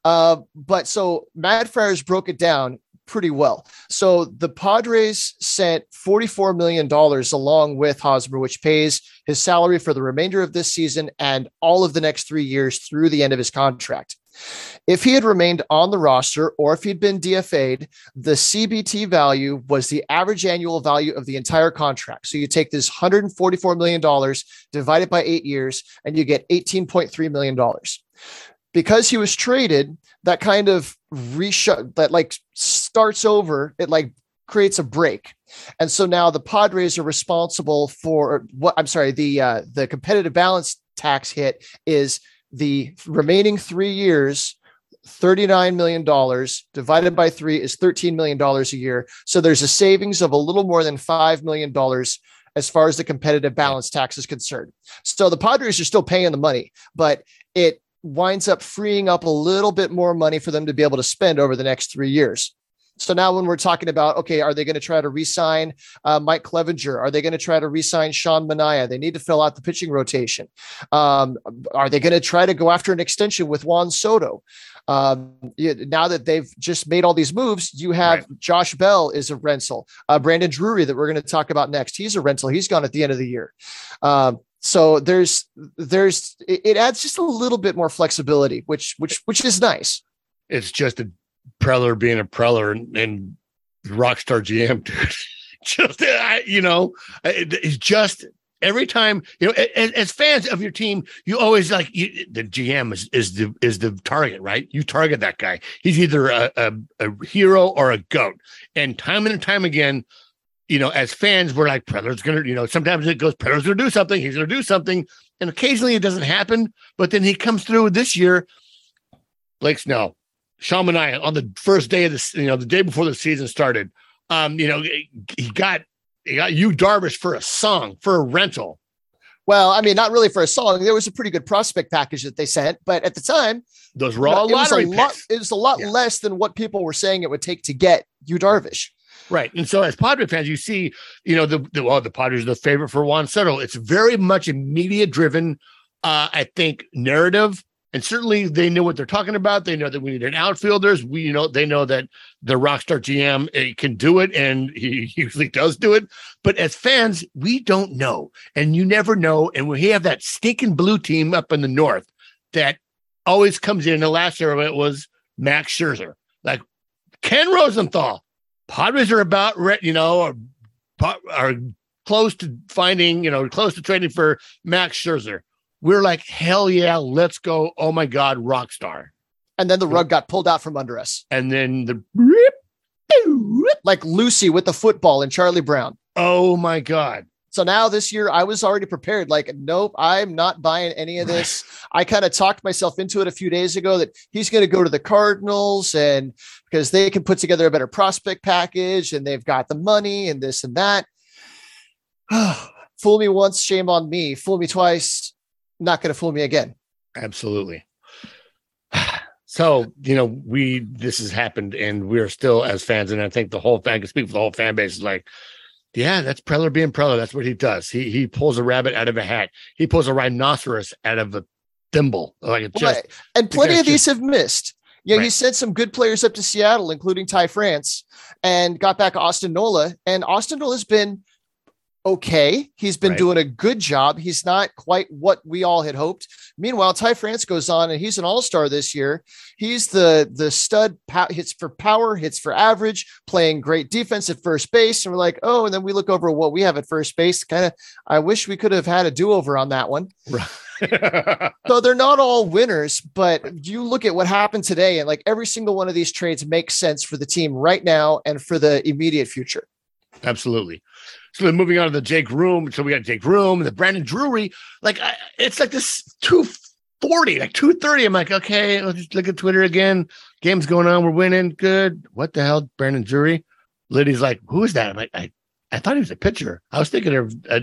Uh, but so Mad Friars broke it down pretty well. So the Padres sent $44 million along with Hosmer, which pays his salary for the remainder of this season and all of the next three years through the end of his contract. If he had remained on the roster or if he'd been DFA'd, the CBT value was the average annual value of the entire contract. So you take this $144 million, divide it by eight years, and you get $18.3 million because he was traded, that kind of reshut that like starts over, it like creates a break. And so now the Padres are responsible for what I'm sorry, the uh, the competitive balance tax hit is the remaining three years. $39 million divided by three is $13 million a year. So there's a savings of a little more than $5 million as far as the competitive balance tax is concerned. So the Padres are still paying the money, but it winds up freeing up a little bit more money for them to be able to spend over the next three years. So now, when we're talking about, okay, are they going to try to re-sign uh, Mike Clevinger? Are they going to try to re-sign Sean Manaea? They need to fill out the pitching rotation. Um, are they going to try to go after an extension with Juan Soto? Um, now that they've just made all these moves, you have Right. Josh Bell is a rental. Uh, Brandon Drury that we're going to talk about next. He's a rental. He's gone at the end of the year. Um, so there's there's it, adds just a little bit more flexibility, which which which is nice. It's just a Preller being a Preller and, and Rockstar GM, <laughs> dude. just I, you know, it's just every time you know, as, as fans of your team, you always like you, the GM is is the is the target, right? You target that guy. He's either a, a, a hero or a goat, and time and time again. You know, as fans, we're like, Preller's gonna, you know, sometimes it goes, Preller's gonna do something, he's gonna do something, and occasionally it doesn't happen, but then he comes through this year. Blake Snell, Sean Manaea on the first day of this, you know, the day before the season started. Um, you know, he got he got Yu Darvish for a song for a rental. Well, I mean, not really for a song. There was a pretty good prospect package that they sent, but at the time, Those were all it was a lottery lot. picks. It was a lot Yeah. less than what people were saying it would take to get Yu Darvish. Right. And so as Padre fans, you see, you know, the the well, the Padres are the favorite for Juan Soto. It's very much a media driven, uh, I think, narrative. And certainly they know what they're talking about. They know that we need an outfielders. We, you know, they know that the rockstar GM eh, can do it and he usually does do it. But as fans, we don't know. And you never know. And we have that stinking blue team up in the north that always comes in. The last year of it was Max Scherzer. Like Ken Rosenthal. Padres are about, you know, are, are close to finding, you know, close to trading for Max Scherzer. We're like, hell yeah, let's go. Oh my God, rock star. And then the rug got pulled out from under us, And then the, like Lucy with the football and Charlie Brown. oh my God. So now this year, I was already prepared. Like, nope, I'm not buying any of this. I kind of talked myself into it a few days ago that he's going to go to the Cardinals and because they can put together a better prospect package and they've got the money and this and that. <sighs> fool me once, shame on me. Fool me twice, not going to fool me again. Absolutely. <sighs> So, you know, we, this has happened and we're still as fans. And I think the whole fan can speak for the whole fan base is like, yeah, that's Preller being Preller. That's what he does. He he pulls a rabbit out of a hat. He pulls a rhinoceros out of a thimble. Like it Well, just and plenty of these have missed. Yeah, he sent some good players up to Seattle, including Ty France, and got back Austin Nola. And Austin Nola has been okay. He's been Right. doing a good job. He's not quite what we all had hoped. Meanwhile, Ty France goes on and he's an all-star this year. He's the the stud pow- hits for power, hits for average, playing great defense at first base. And we're like, oh, and then we look over what we have at first base. Kind of, I wish we could have had a do-over on that one. <laughs> So they're not all winners, but you look at what happened today, and like every single one of these trades makes sense for the team right now and for the immediate future. Absolutely. So then moving on to the Jay Groome. So we got Jay Groome, the Brandon Drury. Like I, it's like this 240, like 230. I'm like, okay, let's just look at Twitter again. Game's going on. We're winning. Good. What the hell, Brandon Drury? Liddy's like, who is that? I'm like, I, I thought he was a pitcher. I was thinking of, uh,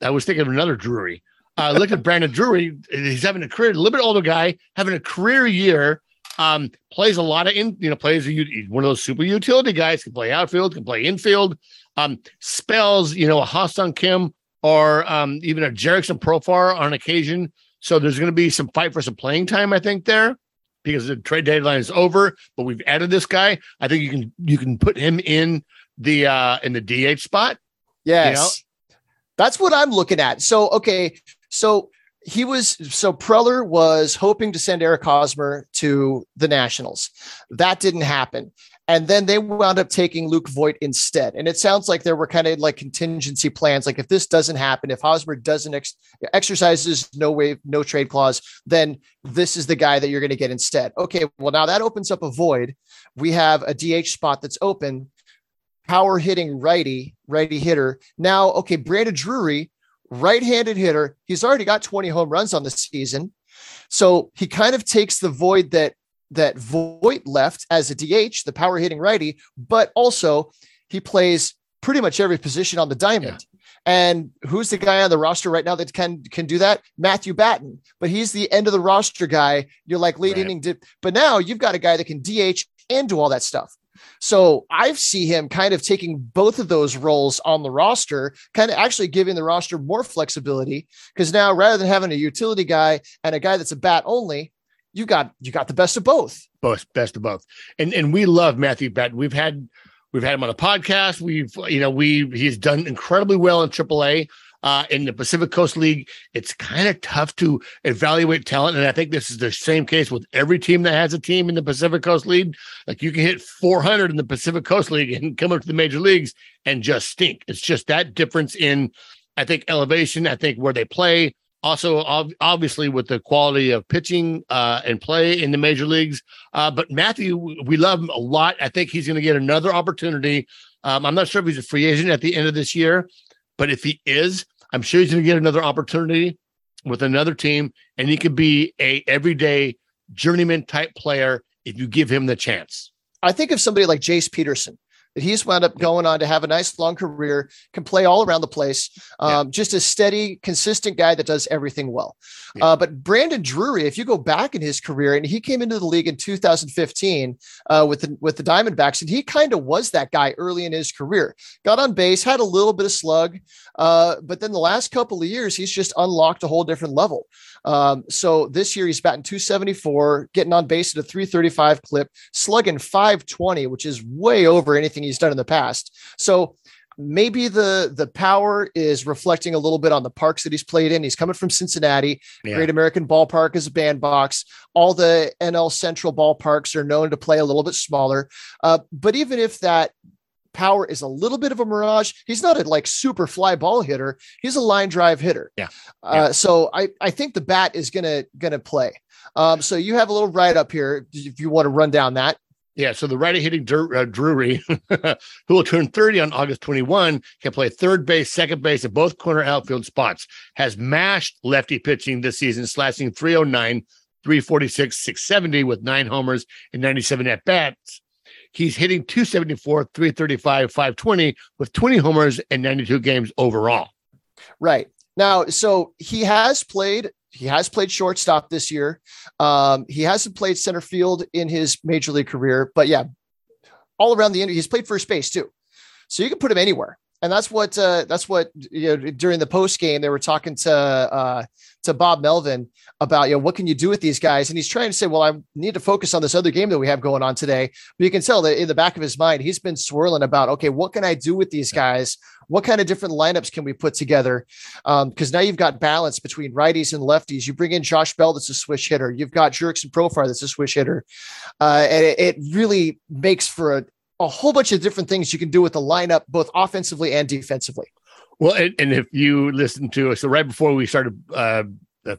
I was thinking of another Drury. Uh, look at Brandon Drury. He's having a career, a little bit older guy, having a career year. Um, plays a lot of in, you know, plays one of those super utility guys. Can play outfield, can play infield. Um, spells, you know, a Ha-Seong Kim or um, even a Jurickson Profar on occasion. So there's going to be some fight for some playing time, I think, there because the trade deadline is over. But we've added this guy. I think you can you can put him in the uh in the DH spot. Yes. That's what I'm looking at. So, okay. So he was, so Preller was hoping to send Eric Hosmer to the Nationals. That didn't happen. And then they wound up taking Luke Voit instead. And it sounds like there were kind of like contingency plans. Like if this doesn't happen, if Hosmer doesn't ex- exercises no way, no trade clause, then this is the guy that you're going to get instead. Okay. Well, now that opens up a void. We have a DH spot that's open power hitting righty, righty hitter. Now, okay, Brandon Drury, right-handed hitter. He's already got 20 home runs on the season. So he kind of takes the void that that Voit left as a DH, the power hitting righty, but also he plays pretty much every position on the diamond. And who's the guy on the roster right now that can can do that? Matthew Batten. But he's the end of the roster guy. You're like late Right. inning dip. But now you've got a guy that can DH and do all that stuff. So I see him kind of taking both of those roles on the roster, kind of actually giving the roster more flexibility. Because now rather than having a utility guy and a guy that's a bat only, you got you got the best of both. both best of both and and we love matthew batten we've had we've had him on the podcast we've you know we he's done incredibly well in aaa uh, in the Pacific Coast League, it's kind of tough to evaluate talent, and I think this is the same case with every team that has a team in the Pacific Coast League. Like you can hit 400 in the Pacific Coast League and come up to the major leagues and just stink. It's just that difference in, I think, elevation. I think where they play, also ob- obviously with the quality of pitching uh, and play in the major leagues. Uh, but Matthew, we love him a lot. I think he's going to get another opportunity. Um, I'm not sure if he's a free agent at the end of this year, but if he is, I'm sure he's going to get another opportunity with another team, and he could be a everyday journeyman type player if you give him the chance. I think of somebody like Jace Peterson. That he's wound up going on to have a nice long career, can play all around the place. Um, Just a steady, consistent guy that does everything well. Yeah. Uh, but Brandon Drury, if you go back in his career, and he came into the league in 2015 uh, with the with the Diamondbacks, and he kind of was that guy early in his career. Got on base, had a little bit of slug, uh, but then the last couple of years, he's just unlocked a whole different level. Um, so this year he's batting 274, getting on base at a 335 clip, slugging 520, which is way over anything he's done in the past. So maybe the the power is reflecting a little bit on the parks that he's played in. He's coming from Cincinnati, Yeah. Great American Ballpark is a bandbox. All the NL Central ballparks are known to play a little bit smaller. Uh, but even if that power is a little bit of a mirage, he's not a like super fly ball hitter. He's a line drive hitter. Yeah. Uh, so I I think the bat is gonna gonna play. Um, so you have a little write up here if you want to run down that. Yeah, so the righty hitting uh, Drury, <laughs> who will turn 30 on August 21, can play third base, second base, and both corner outfield spots. Has mashed lefty pitching this season, slashing 309, 346, 670 with nine homers and 97 at bats. He's hitting 274, 335, 520 with 20 homers and 92 games overall. Right. Now, so he has played, he has played shortstop this year. Um, he hasn't played center field in his major league career, but yeah, all around the end, he's played first base too. So you can put him anywhere. And that's what uh, that's what you know during the post game they were talking to uh, to Bob Melvin about you know what can you do with these guys, and he's trying to say, well, I need to focus on this other game that we have going on today. But you can tell that in the back of his mind, he's been swirling about, okay, what can I do with these guys? What kind of different lineups can we put together? Um, because um, now you've got balance between righties and lefties. You bring in Josh Bell, that's a switch hitter. You've got Jurickson Profar, that's a switch hitter, uh, and it, it really makes for a, a whole bunch of different things you can do with the lineup, both offensively and defensively. Well, and, and if you listen to so right before we started, uh,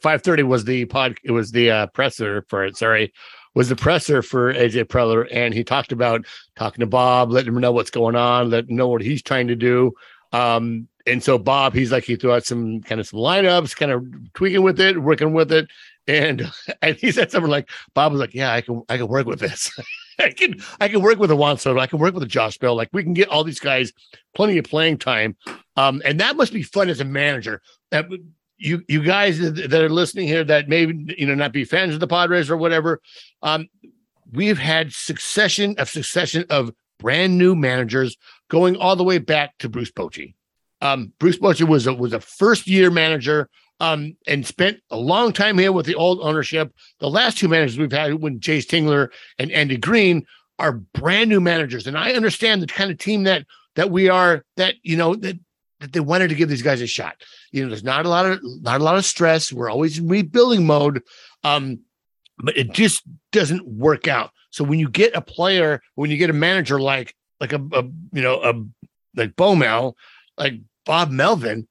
five thirty was the pod. It was the uh, presser for it. Sorry, was the presser for AJ Preller, and he talked about talking to Bob, letting him know what's going on, him know what he's trying to do. Um, and so Bob, he's like he threw out some kind of some lineups, kind of tweaking with it, working with it, and <laughs> and he said something like Bob was like, "Yeah, I can I can work with this." <laughs> <laughs> I can I can work with a Juan Soto. I can work with a Josh Bell. Like we can get all these guys plenty of playing time, um, and that must be fun as a manager. That you you guys that are listening here that maybe you know not be fans of the Padres or whatever. Um, we've had succession of succession of brand new managers going all the way back to Bruce Bochy. Um, Bruce Bochy was a was a first year manager um, and spent a long time here with the old ownership. The last two managers we've had, when Jayce Tingler and Andy Green, are brand new managers, and I understand the kind of team that that we are. That you know that that they wanted to give these guys a shot. You know, there's not a lot of not a lot of stress. We're always in rebuilding mode, um, but it just doesn't work out. So when you get a player, when you get a manager like like a, a you know a like Bomel, like Bob Melvin,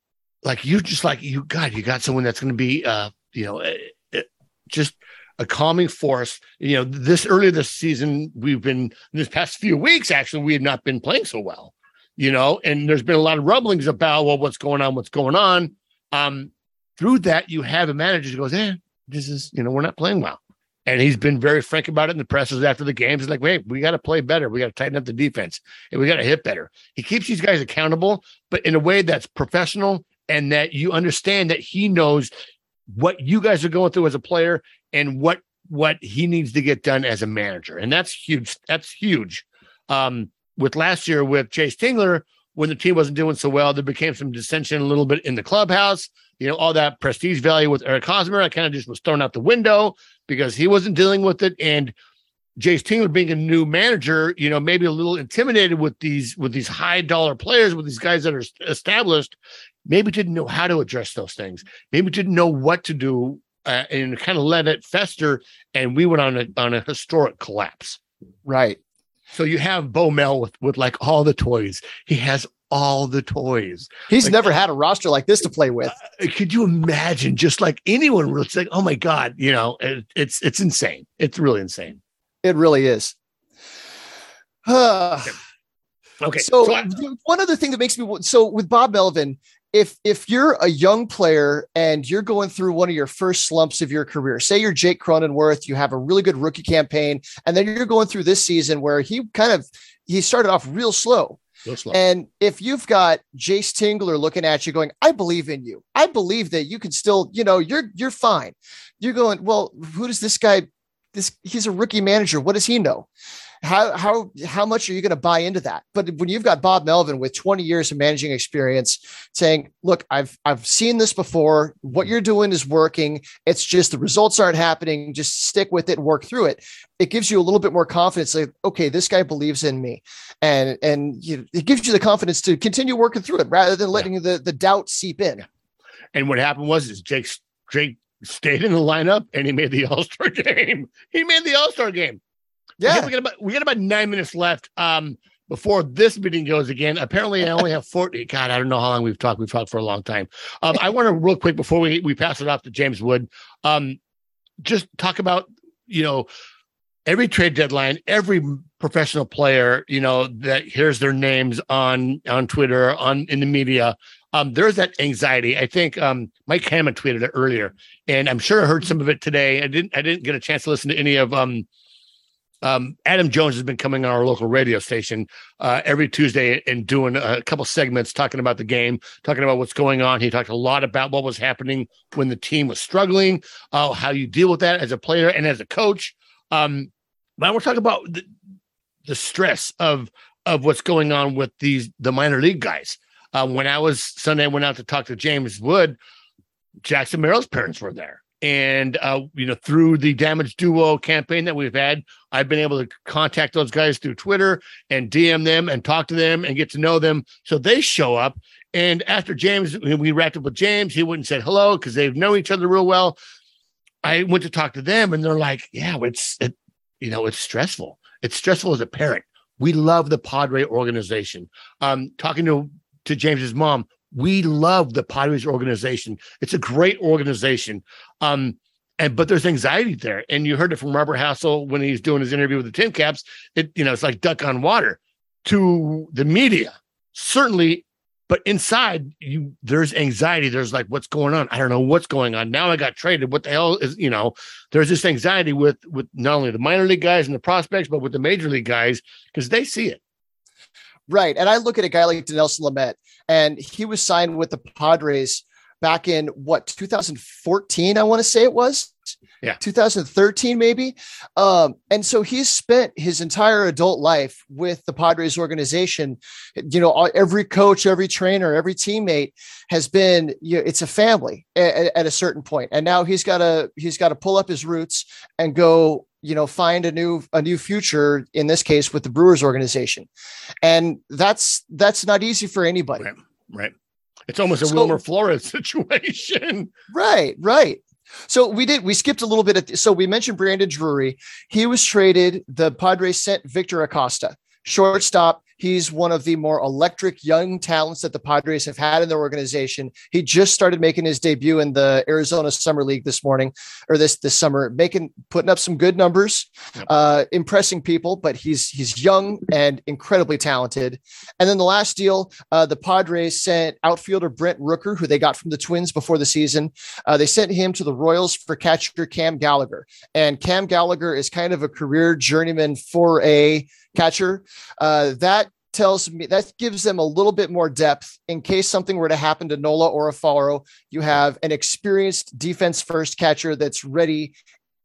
like you just like you God, you got someone that's going to be uh you know eh, eh, just a calming force. You know, this earlier this season, we've been this past few weeks actually we had not been playing so well. You know, and there's been a lot of rumblings about well, what's going on, what's going on. Um, through that, you have a manager who goes, "Eh, this is you know we're not playing well," and he's been very frank about it in the presses after the games. He's like, "Wait, we got to play better. We got to tighten up the defense, and we got to hit better." He keeps these guys accountable, but in a way that's professional and that you understand that he knows what you guys are going through as a player and what what he needs to get done as a manager. And that's huge that's huge. Um with last year with Jayce Tingler when the team wasn't doing so well there became some dissension a little bit in the clubhouse you know all that prestige value with Eric Hosmer I kind of just was thrown out the window because he wasn't dealing with it. And Jayce Tingler being a new manager, you know, maybe a little intimidated with these with these high dollar players, with these guys that are established, maybe didn't know how to address those things, maybe didn't know what to do, uh, and kind of let it fester. And we went on a on a historic collapse. Right. So you have Bo Mel with with like all the toys. He has all the toys. He's like, never had a roster like this to play with. Uh, could you imagine? Just like anyone would say, "Oh my god," you know, it, it's it's insane. It's really insane. It really is. <sighs> okay. okay. So, so I, one other thing that makes me so with Bob Melvin, if if you're a young player and you're going through one of your first slumps of your career, say you're Jake Cronenworth, you have a really good rookie campaign, and then you're going through this season where he kind of he started off real slow. Real slow. And if you've got Jayce Tingler looking at you going, I believe in you. I believe that you can still, you know, you're you're fine. You're going, well, who does this guy this he's a rookie manager. What does he know? How how how much are you going to buy into that? But when you've got Bob Melvin with 20 years of managing experience saying, "Look, I've I've seen this before. What you're doing is working. It's just the results aren't happening. Just stick with it work through it." It gives you a little bit more confidence. Like, okay, this guy believes in me, and and you, it gives you the confidence to continue working through it rather than letting yeah. the the doubt seep in. And what happened was is Jake Jake stayed in the lineup and he made the All Star <laughs> game. He made the All Star game. Yeah, we got about we got about nine minutes left. Um, before this meeting goes again. Apparently, I only have 40. God, I don't know how long we've talked. We've talked for a long time. Um, I want to real quick before we we pass it off to James Wood, um, just talk about you know every trade deadline, every professional player, you know that hears their names on on Twitter, on in the media. Um, there's that anxiety. I think um, Mike Hammond tweeted it earlier, and I'm sure I heard some of it today. I didn't. I didn't get a chance to listen to any of um, um, Adam Jones has been coming on our local radio station uh, every Tuesday and doing a couple segments talking about the game, talking about what's going on. He talked a lot about what was happening when the team was struggling, uh, how you deal with that as a player and as a coach. Um, but we're talking about the, the stress of of what's going on with these the minor league guys. Uh, when I was Sunday, I went out to talk to James Wood. Jackson Merrill's parents were there. And uh, you know, through the Damage Duo campaign that we've had, I've been able to contact those guys through Twitter and DM them and talk to them and get to know them. So they show up. And after James, we wrapped up with James, he and said hello because they've known each other real well. I went to talk to them, and they're like, "Yeah, it's it, you know, it's stressful. It's stressful as a parent. We love the Padre organization. Um, talking to to James's mom, we love the Padres organization. It's a great organization. Um, and but there's anxiety there. And you heard it from Robert Hassell when he's doing his interview with the Tin Caps. It, you know, it's like duck on water to the media. Certainly but inside you there's anxiety there's like what's going on i don't know what's going on now i got traded what the hell is you know there's this anxiety with with not only the minor league guys and the prospects but with the major league guys because they see it right. And i look at a guy like Dinelson Lamet and he was signed with the padres back in what 2014 i want to say it was? Yeah. 2013 maybe? Um, and so he's spent his entire adult life with the padres organization. You know every coach every trainer every teammate has been you know, it's a family at, at a certain point. point and now he's got to he's got to pull up his roots and go you know find a new a new future in this case with the brewers organization and that's that's not easy for anybody right, right. it's almost a so, wilmer flores <laughs> situation right right so we did. We skipped a little bit. At, so we mentioned Brandon Drury. He was traded. The Padres sent Victor Acosta, shortstop. He's one of the more electric young talents that the Padres have had in their organization. He just started making his debut in the Arizona Summer League this morning or this this summer, making putting up some good numbers, uh, impressing people. But he's he's young and incredibly talented. And then the last deal, uh, the Padres sent outfielder Brent Rooker, who they got from the Twins before the season. Uh, they sent him to the Royals for catcher Cam Gallagher, and Cam Gallagher is kind of a career journeyman for a catcher. Uh, that tells me that gives them a little bit more depth in case something were to happen to Nola or Alfaro. You have an experienced defense first catcher that's ready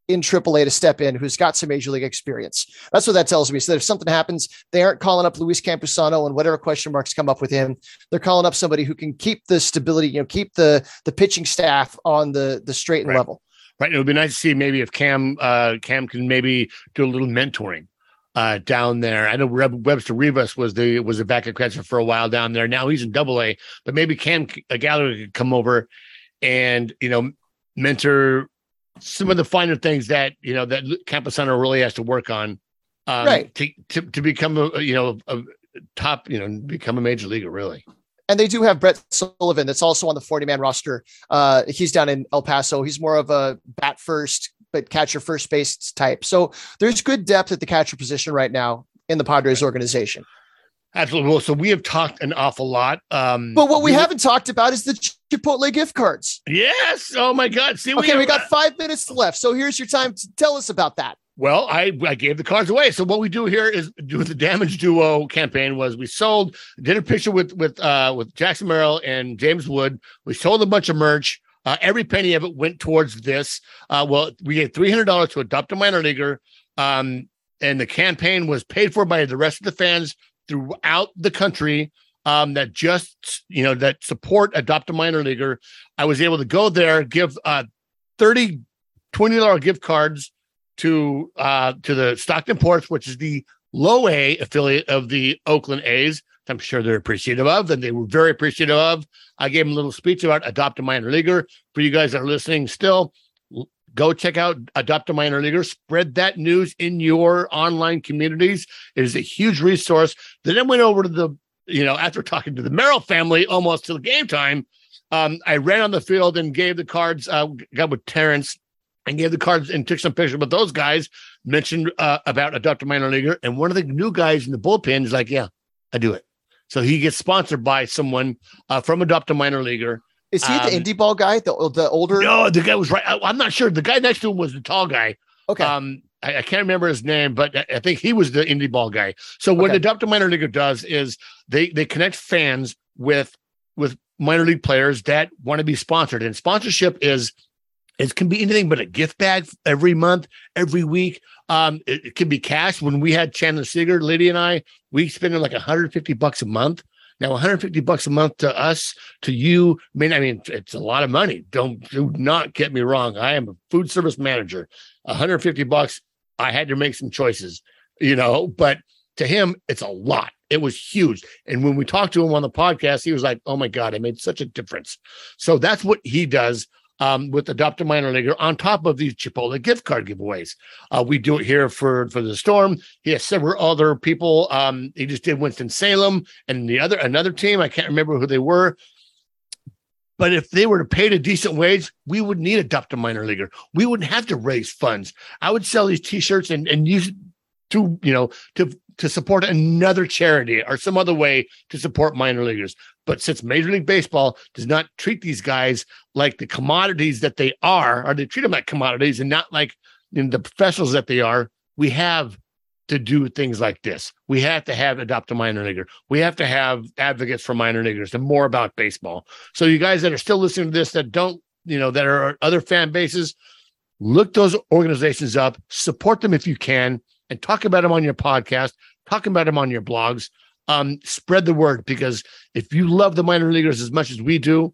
in AAA to step in who's got some major league experience. That's what that tells me. So that if something happens, they aren't calling up Luis Campusano and whatever question marks come up with him. They're calling up somebody who can keep the stability, you know, keep the the pitching staff on the the straight and right. level. Right. It would be nice to see maybe if Cam uh Cam can maybe do a little mentoring uh, down there. I know Webster Rivas was the was a backup catcher for a while down there. Now he's in Double A, but maybe Cam Gallagher could come over and you know mentor some of the finer things that you know that Campusano really has to work on, um, right? To, to to become a you know a top you know become a major leaguer really. And they do have Brett Sullivan that's also on the 40 man roster. Uh, he's down in El Paso. He's more of a bat first but catcher first base type. So there's good depth at the catcher position right now in the Padres organization. Absolutely. Well, so we have talked an awful lot. Um, but what we, we haven't talked about is the Chipotle gift cards. Yes. Oh my God. See, okay, we, we got five minutes left. So here's your time to tell us about that. Well, I, I gave the cards away. So what we do here is with the Damage Duo campaign was we sold did a picture with with uh with Jackson Merrill and James Wood. We sold a bunch of merch. Uh, every penny of it went towards this. Uh, well, we gave three hundred dollars to adopt a minor leaguer, um, and the campaign was paid for by the rest of the fans throughout the country um, that just you know that support adopt a minor leaguer. I was able to go there, give uh, 30 20 dollar gift cards to uh, to the Stockton Ports, which is the low A affiliate of the Oakland A's. I'm sure they're appreciative of, and they were very appreciative of. I gave them a little speech about Adopt a Minor Leaguer. For you guys that are listening still, go check out Adopt a Minor Leaguer. Spread that news in your online communities. It is a huge resource. Then I went over to the, you know, after talking to the Merrill family almost till game time, um, I ran on the field and gave the cards, uh, got with Terrence and gave the cards and took some pictures. But those guys mentioned uh, about Adopt a Minor Leaguer. And one of the new guys in the bullpen is like, yeah, I do it. So he gets sponsored by someone uh, from Adopt a Minor Leaguer. Is he um, the indie ball guy? The the older? No, the guy was right. I, am not sure. The guy next to him was the tall guy. Okay. Um, I, I, can't remember his name, but I, I think he was the indie ball guy. So what okay. Adopt a Minor Leaguer does is they they connect fans with with minor league players that want to be sponsored, and sponsorship is it can be anything but a gift bag every month, every week. Um, it, it can be cash. When we had Chandler Seeger, Lydia and I, we spent like 150 bucks a month. Now, 150 bucks a month to us, to you, I mean, I mean, it's a lot of money. Don't do not get me wrong. I am a food service manager. 150 bucks. I had to make some choices, you know, but to him, it's a lot. It was huge. And when we talked to him on the podcast, he was like, "Oh my god, it made such a difference." So that's what he does um, with Adopt a Minor Leaguer on top of these Chipotle gift card giveaways. Uh, we do it here for for the Storm. He has several other people. Um, he just did Winston Salem and the other another team. I can't remember who they were. But if they were to pay a decent wage, we would need Adopt a Minor Leaguer. We wouldn't have to raise funds. I would sell these T-shirts and and use to you know to to support another charity or some other way to support minor leaguers. But since Major League Baseball does not treat these guys like the commodities that they are, or they treat them like commodities and not like you know, the professionals that they are, we have to do things like this. We have to have adopt a minor leaguer. We have to have advocates for minor leaguers and more about baseball. So you guys that are still listening to this that don't, you know, that are other fan bases, look those organizations up, support them if you can, and talk about them on your podcast, talk about them on your blogs. Um, spread the word because if you love the minor leaguers as much as we do,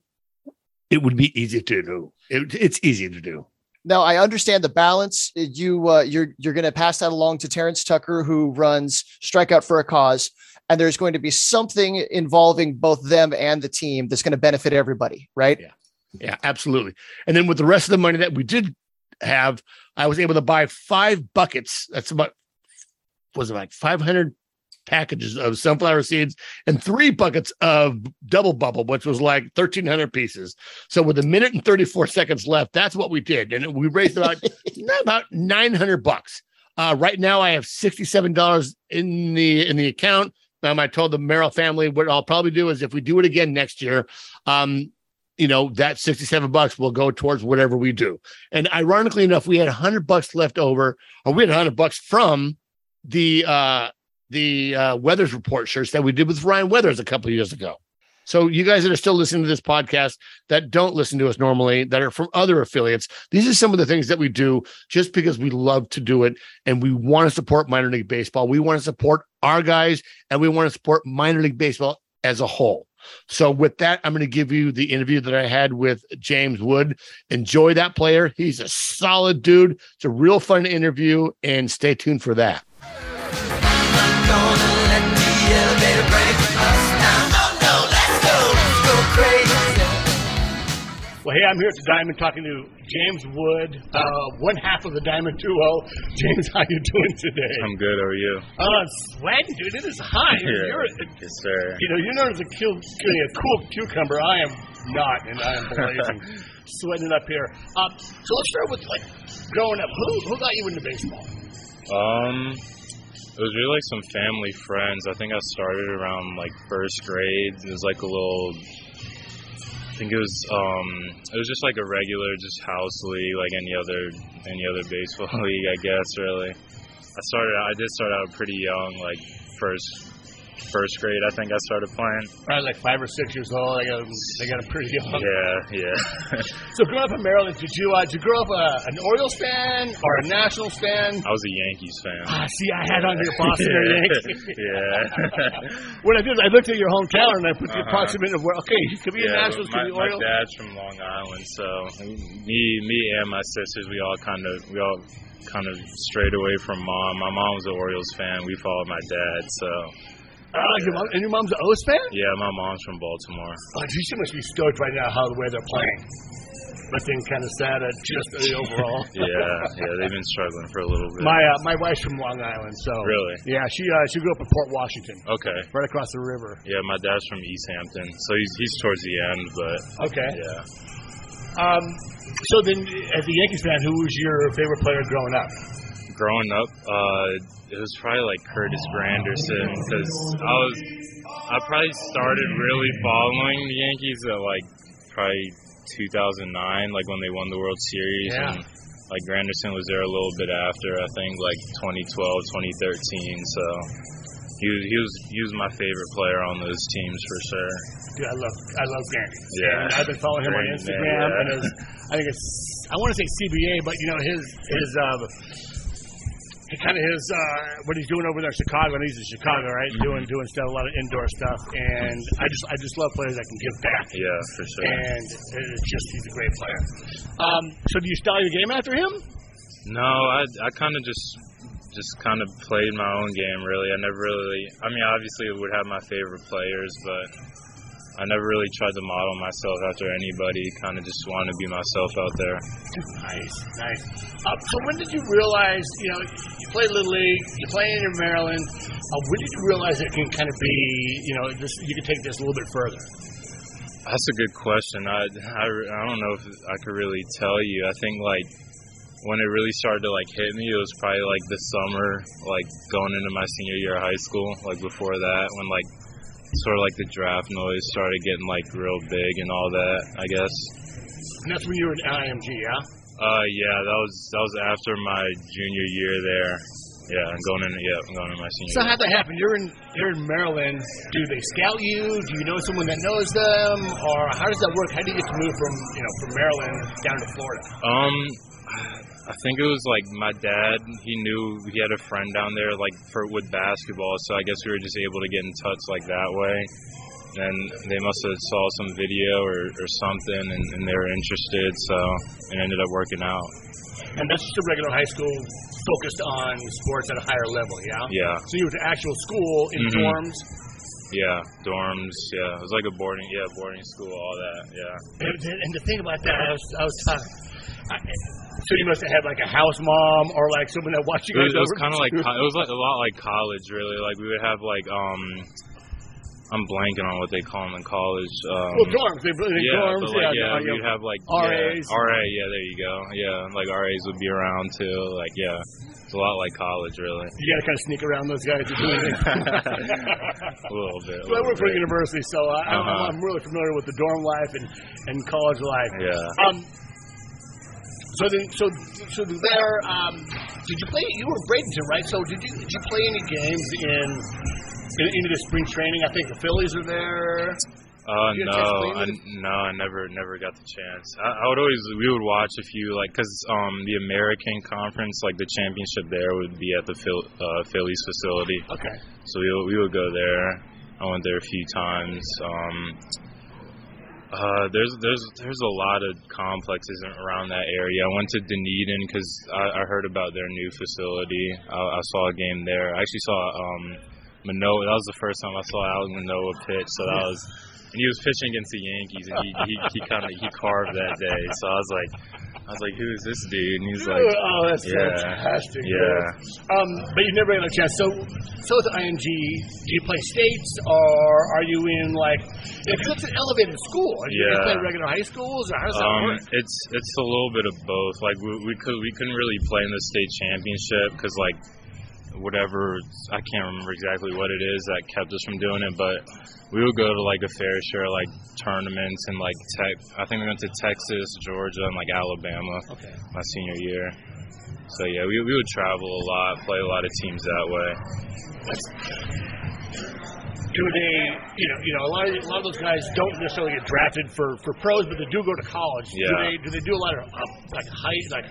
it would be easy to do. It, it's easy to do. Now I understand the balance. You uh, you're you're going to pass that along to Terrence Tucker, who runs Strikeout for a Cause, and there's going to be something involving both them and the team that's going to benefit everybody, right? Yeah, yeah, absolutely. And then with the rest of the money that we did have, I was able to buy five buckets. That's about was it like 500 packages of sunflower seeds and three buckets of double bubble, which was like 1,300 pieces. So with a minute and 34 seconds left, that's what we did, and we raised about <laughs> about 900 bucks. Uh, right now, I have $67 in the in the account. Um, I told the Merrill family what I'll probably do is if we do it again next year, um, you know, that 67 bucks will go towards whatever we do. And ironically enough, we had 100 bucks left over, or we had 100 bucks from the uh the uh weathers report shirts that we did with Ryan Weathers a couple years ago. So you guys that are still listening to this podcast that don't listen to us normally, that are from other affiliates, these are some of the things that we do just because we love to do it and we want to support minor league baseball. We want to support our guys and we want to support minor league baseball as a whole. So with that, I'm going to give you the interview that I had with James Wood. Enjoy that player. He's a solid dude. It's a real fun interview and stay tuned for that. Well, hey, I'm here at the Diamond talking to James Wood, uh, one half of the Diamond Duo. James, how you doing today? I'm good. How are you? Uh, sweating, dude. It is hot. Yeah. You're, Yes, sir. you know, you're known as a cool, a cool cucumber. I am not, and I am <laughs> blazing, sweating up here. Um, so let's start with like growing up. Who who got you into baseball? Um, it was really like some family friends. I think I started around like first grade. It was like a little. I think it was um it was just like a regular just house league like any other any other baseball <laughs> league I guess really. I started I did start out pretty young like first first grade I think I started playing. I was like five or six years old. I got they got a pretty young. Yeah, yeah. <laughs> So growing up in Maryland, did you uh, did you grow up uh, an Orioles fan or a Nationals fan? I was a Yankees fan. Ah, see, I had on your Boston <laughs> yeah. Yankees. <laughs> yeah. When I did, I looked at your hometown and I put the Uh-huh. approximate of where. Okay, he could be a Yeah, Nationals, my, could be my dad's from Long Island, so me, me and my sisters, we all kind of, we all kind of strayed away from mom. My mom was an Orioles fan. We followed my dad, so Your mom, and your mom's an O's fan. yeah, my mom's from Baltimore. Oh, dude, she must be stoked right now how the way they're playing. But then kind of sad at just the overall. <laughs> Yeah, yeah, they've been struggling for a little bit. My uh, my wife's from Long Island, so Really? yeah, she uh, she grew up in Port Washington, Okay. right across the river. Yeah, my dad's from East Hampton, so he's he's towards the end, but Okay. yeah. Um, so then, as a Yankees fan, who was your favorite player growing up? Growing up, uh, it was probably like Curtis Granderson because I was I probably started really following the Yankees at like probably 2009, like when they won the World Series, Yeah. and like Granderson was there a little bit after, I think like 2012, 2013. So he was he was he was my favorite player on those teams for sure. Dude, I love I love Grandy. Yeah. And I've been following him on Great man, Instagram yeah. and his I think it's I want to say CBA, but you know his his um kind of his uh, what he's doing over there in Chicago, and he's in Chicago, right? Doing doing stuff, a lot of indoor stuff, and I just I just love players that can give back. Yeah, for sure. And it's just he's a great player. Um, so do you style your game after him? No, I I kind of just just kind of played my own game. Really, I never really. I mean, obviously, would have my favorite players, but I never really tried to model myself after anybody. Kind of just wanted to be myself out there. Nice, nice. Uh, so when did you realize? You know, you play little league, you play in Maryland. Uh, when did you realize it can kind of be? You know, this you can take this a little bit further. That's a good question. I, I, I don't know if I could really tell you. I think like when it really started to like hit me, it was probably like the summer, like going into my senior year of high school. Like before that, when like sort of like the draft noise started getting like real big and all that. I guess. And that's when you were at IMG, yeah. Uh, yeah, that was that was after my junior year there. Yeah, I'm going in. Yeah, I'm going in my senior. So how'd that happen? You're in you're in Maryland. Do they scout you? Do you know someone that knows them, or how does that work? How do you get to move from you know from Maryland down to Florida? Um, I think it was like my dad. He knew he had a friend down there, like for with basketball. So I guess we were just able to get in touch like that way. And they must have saw some video or, or something, and, and they were interested. So it ended up working out. And that's just a regular high school focused on sports at a higher level, yeah. Yeah, So you went to actual school in Mhm. dorms. yeah, dorms. Yeah, it was like a boarding. Yeah, boarding school. All that. Yeah. And, and the thing about that, I was, I was talking. I, so you must have had like a house mom or like someone that watched you It guys. was, it was over- kind of like it was like a <laughs> lot like college, really. Like we would have like um, I'm blanking on what they call them in college. Um, well, dorms. They really yeah, dorms. but like, yeah, yeah, yeah. we'd have like RAs. Yeah, RA, yeah, there you go. Yeah, like RAs would be around too. Like, yeah, it's a lot like college, really. You got to kind of sneak around those guys. You're doing it. <laughs> a little bit. a Well, I little work for a university, so I, I'm- Uh-huh. I'm really familiar with the dorm life and, and college life. Yeah. Um, so then, so so there, um, did you play? You were Bradenton, right? So did you did you play any games in, in into the spring training? I think the Phillies are there. Uh, no, had a chance to play I, no, I never, never got the chance. I, I would always, we would watch a few, like, cause um, the American Conference, like the championship there, would be at the Phil, uh, Phillies facility. Okay. So we we would go there. I went there a few times. Um, uh, there's there's there's a lot of complexes around that area. I went to Dunedin because I, I heard about their new facility. I, I saw a game there. I actually saw um, Manoah. That was the first time I saw Alex Manoah pitch. So that was, and he was pitching against the Yankees, and he he, he kind of he carved that day. So I was like, I was like, who is this dude? And he's like, oh, that's yeah, fantastic. yeah. Um, but you've never had a chance. So, so with IMG, do you play states or are you in like? Because it's an elevated school. Are you Yeah. play regular high schools or how does that Um, work? it's it's a little bit of both. Like we, we could we couldn't really play in the state championship because like whatever I can't remember exactly what it is that kept us from doing it, but we would go to like a fair share like tournaments and like tech. I think we went to Texas, Georgia, and like Alabama Okay. my senior year. So yeah, we we would travel a lot, play a lot of teams that way. Do they, you know, you know, a lot of a lot of those guys don't necessarily get drafted for, for pros, but they do go to college. Yeah. Do they do they do a lot of uh, like high like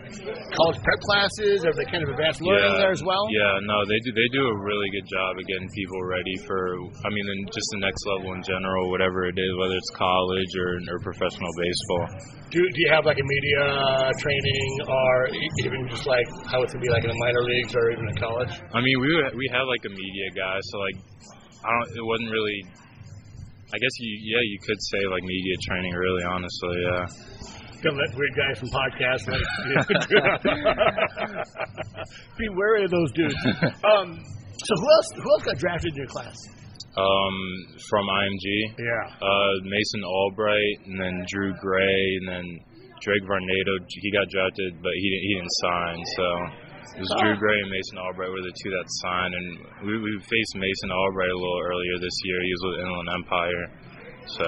college prep classes? Are they kind of advanced learning yeah, there as well? Yeah, no, they do. They do a really good job of getting people ready for. I mean, then just the next level in general, whatever it is, whether it's college or or professional baseball. Do do you have like a media training or even just like how it's gonna be like in the minor leagues or even in college? I mean, we would- we had like a media guy, so like, I don't. It wasn't really. I guess you yeah you could say like media training really honestly yeah Don't let weird guys from podcast. like <laughs> be wary of those dudes. <laughs> Um, so who else who else got drafted in your class? um from IMG Yeah. uh Mason Albright and then Drew Gray and then Drake Varnado he got drafted but he didn't he didn't sign so it was Drew Gray and Mason Albright were the two that signed and we we faced Mason Albright a little earlier this year he was with Inland Empire so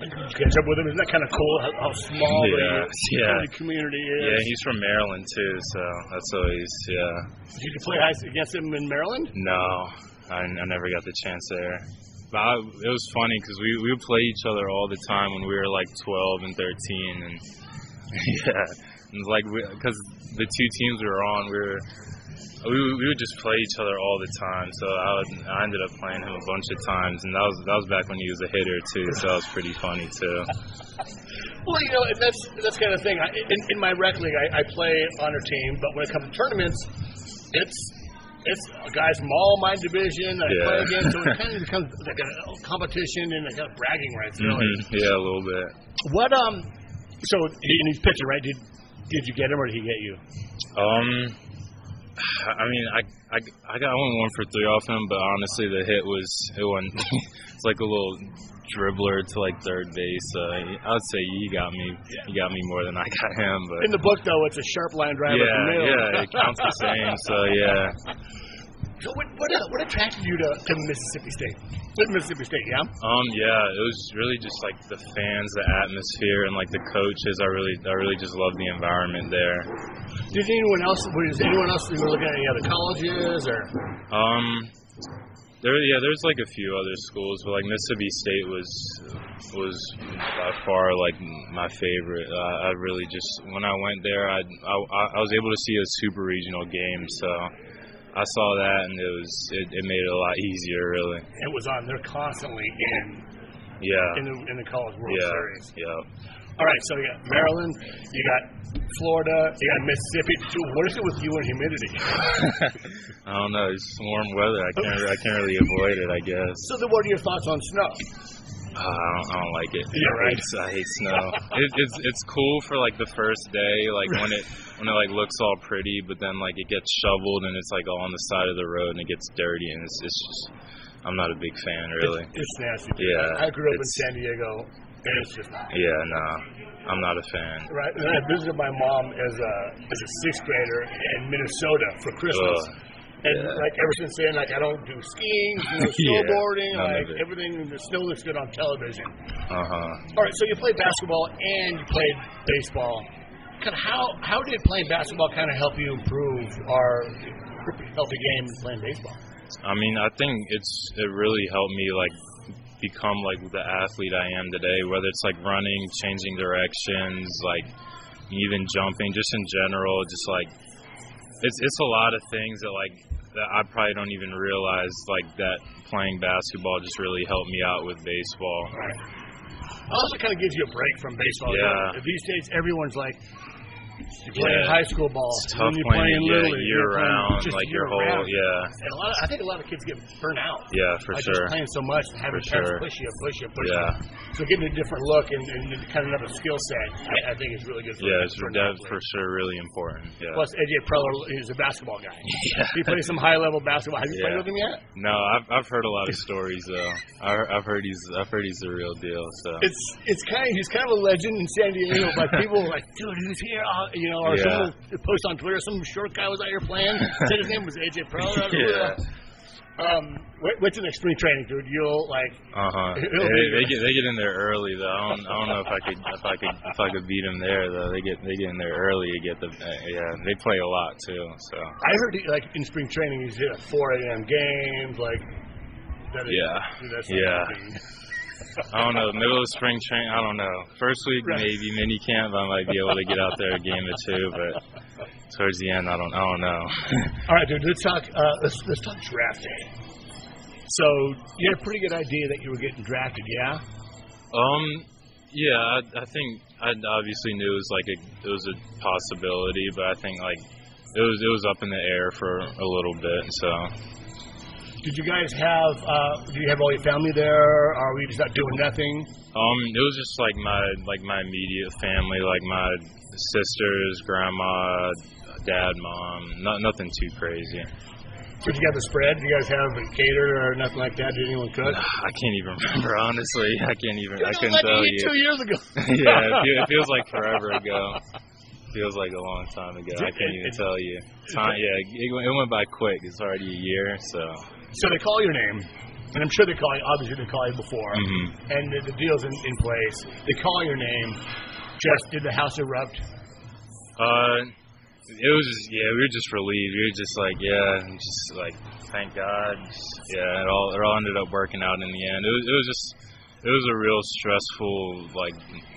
Did you catch up with him? Isn't that kind of cool? How, how small Yeah, the, yeah. community is. yeah he's from Maryland too so that's always yeah Did you play against him in Maryland? No, I, I never got the chance there. But I, it was funny because we, we would play each other all the time when we were like 12 and 13, and <laughs> yeah, and like because the two teams we were on, we were we, would- we would just play each other all the time. So I, would, I ended up playing him a bunch of times, and that was that was back when he was a hitter too. So that was pretty funny too. Well, you know, and that's that's kind of thing. I, in, in my rec league, I, I play on a team, but when it comes to tournaments, it's it's guys from all my division I play Yeah. against, so it <laughs> kind of becomes like a competition and a kind of bragging rights. Really. Mhm. Yeah, a little bit. What um? So and he's pitching, right? Did did you get him or did he get you? Um, I mean, I, I, I got only one for three off him, but honestly, the hit was it went. <laughs> it's like a little dribbler to like third base. So I would say he got me. He got me more than I got him. But In the book, though, it's a sharp line driver. yeah, yeah, it counts the same. So yeah. <laughs> So what what, uh, what attracted you to, to Mississippi State? To Mississippi State, yeah. Um, yeah, it was really just like the fans, the atmosphere, and like the coaches. I really, I really just love the environment there. Did anyone else? Was anyone else you were looking at any other colleges or? Um, there, yeah, there's like a few other schools, but like Mississippi State was was by far like my favorite. Uh, I really just when I went there, I, I I was able to see a super regional game, so I saw that and it was it, it made it a lot easier, really. It was on. They're constantly in Yeah, in the in the college World yeah, Series. yeah. All right, so you got Maryland, you got Florida, you got Mississippi. Dude, what is it with you and humidity? <laughs> I don't know. It's warm weather. I can't. I can't really avoid it. I guess. So then, what are your thoughts on snow? Uh, I, don't, I don't like it. Yeah, I right. hate, I hate snow. <laughs> it, it's it's cool for like the first day, like when it when it like looks all pretty, but then like it gets shoveled and it's like all on the side of the road and it gets dirty and it's it's just I'm not a big fan really. It's, it's nasty. Yeah, I grew up in San Diego, and it's just not. Yeah, no, I'm not a fan. Right, and I visited my mom as a as a sixth grader in Minnesota for Christmas. Ugh. And Yeah. like ever since then, like I don't do skiing, <laughs> Yeah, snowboarding, of like everything. The snow looks good on television. Uh huh. All right, so you played basketball and you played baseball. Kind of how how did playing basketball kind of help you improve our healthy game playing baseball? I mean, I think it's it really helped me like become like the athlete I am today. Whether it's like running, changing directions, like even jumping, just in general, just like it's it's a lot of things that like that I probably don't even realize like that playing basketball just really helped me out with baseball. It also kind of gives you a break from baseball. Yeah. These days, everyone's like, you're playing Yeah. high school ball, It's tough you're playing playing it little yeah, year round, just like year your whole round. yeah, And a lot of, I think a lot of kids get burnt out. yeah for Like sure. just playing so much and having For sure. push you, push you, push Yeah. you. So getting a different look and, and kind of another skill set, I, I think is really good for Yeah, it's for for, sure really important. Yeah. Plus, AJ Preller is a basketball guy. <laughs> Yeah. He plays some high level basketball. Have you played with him yet? No, I've I've heard a lot of stories though. I, I've heard he's I've heard he's the real deal. So It's it's kind of he's kind of a legend in San Diego, but people are like, dude, who's here? Uh, you know, or Yeah. someone post on Twitter, some short guy was out here playing. <laughs> Said his name was AJ Preller. yeah. Um, what- what's an extreme training, dude? You'll like <laughs> Uh huh. They, they get they get in there early though. I don't I don't know if I could if I could if I could beat them there though. They get they get in there early to get the uh, yeah. They play a lot too. So I heard like in spring training he's hit at 4 a.m. games, like that is, Yeah. dude, that's Yeah. I don't know. Middle of spring training. I don't know. First week Right. maybe mini camp. I might be able to get out there a game or two, but towards the end I don't I don't know. <laughs> All right, dude. Let's talk. Uh, let's let's talk draft day. So you had a pretty good idea that you were getting drafted, yeah? Um, yeah, I, I think I obviously knew it was like a, it was a possibility, but I think like it was it was up in the air for a little bit. So Did you guys have? Uh, do you have all your family there? Or are we just not doing nothing? um, it was just like my like my immediate family, like my sisters, grandma, dad, mom. Not nothing too crazy. Did you have the spread? Did you guys have a caterer or nothing like that? Did anyone cook? <sighs> I can't even remember honestly. I can't even. I couldn't like tell you. two years ago. <laughs> yeah, it, feel, it feels like <laughs> forever ago. Feels like a long time ago. I can't even tell you. Time, yeah, it went by quick. It's already a year, so. So they call your name, and I'm sure they call you. Obviously, they call you before, Mhm. and the, the deal's in, in place. They call your name. Just did the house erupt? Uh, it was just, yeah, we were just relieved. We were just like, yeah, just like, thank God. Yeah, it all it all ended up working out in the end. It was it was just it was a real stressful like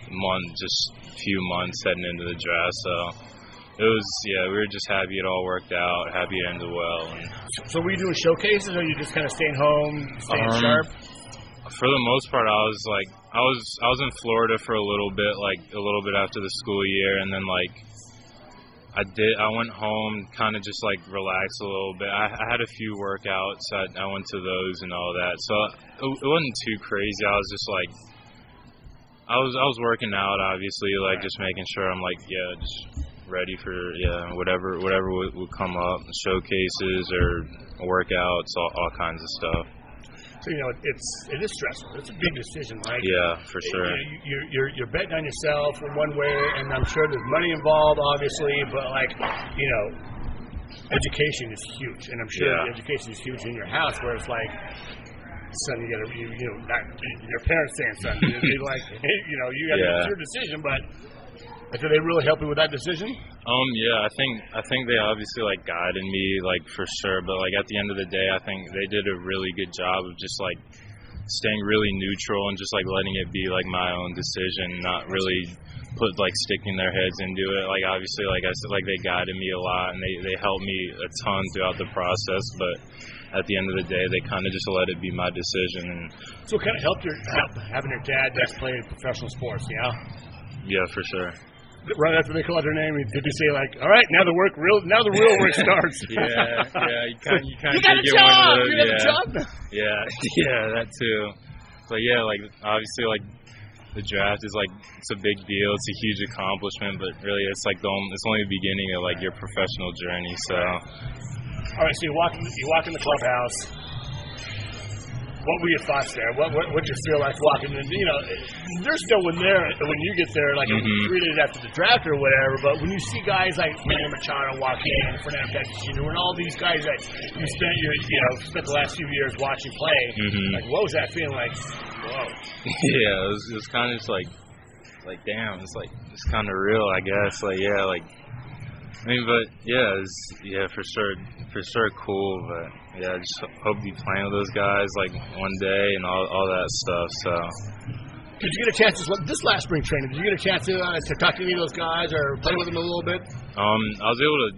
month, just few months heading into the draft. So it was yeah, we were just happy it all worked out, happy it ended well. And, So were you doing showcases, or you just kind of staying home, staying Um, sharp? for the most part, I was like, I was I was in Florida for a little bit, like a little bit after the school year, and then like I did, I went home, kind of just like relaxed a little bit. I, I had a few workouts, I, I went to those and all that, so it, it wasn't too crazy. I was just like, I was I was working out, obviously, like just making sure I'm like, yeah, just ready for yeah whatever whatever would, would come up, showcases or workouts, all, all kinds of stuff. So you know, it's it is stressful. It's a big decision, right? Yeah, for sure. You- You're, you're, you're betting on yourself in one way, and I'm sure there's money involved, obviously, but like, you know, education is huge, and I'm sure Yeah. education is huge in your house, where it's like, son, you gotta, you, you know, not your parents saying, son, they <laughs> like, you know, you got to Yeah. it's your decision, but like, do they really help you with that decision? Um, yeah, I think I think they obviously like guided me like for sure, but like at the end of the day, I think they did a really good job of just like staying really neutral and just like letting it be like my own decision, not really put like sticking their heads into it. Like obviously, like I said, like they guided me a lot and they they helped me a ton throughout the process, but at the end of the day, they kind of just let it be my decision. And So it kind of helped your help having your dad that's playing professional sports, yeah. yeah, for sure. Right after they called her name, did you say like, "All right, now the work real, now the real work <laughs> starts"? Yeah, yeah, you kind you kind you of got a get job. one of those. You got yeah. a job now. Yeah, <laughs> yeah, that too. But yeah, like obviously, like the draft is like it's a big deal. It's a huge accomplishment, but really, it's like the only, it's only the beginning of like your professional journey. So All right, so you walk in, you walk in the clubhouse. What were your thoughts there? What what what you feel like walking in? You know, there's no one there when you get there, like Mhm. three days after the draft or whatever. But when you see guys like Manny Machado walk in, Fernando Tatis Jr., and all these guys that you spent your you know spent the last few years watching play, Mhm. like what was that feeling like? Whoa. <laughs> yeah, it was, it was kind of just like like damn, it's like it's kind of real, I guess. Like yeah, like I mean, but yeah, it's yeah for sure, for sure cool. But yeah, I just hope to be playing with those guys like one day and all all that stuff. So. Did you get a chance this, this last spring training? Did you get a chance to, uh, to talk to any of those guys or play with them a little bit? Um, I was able to,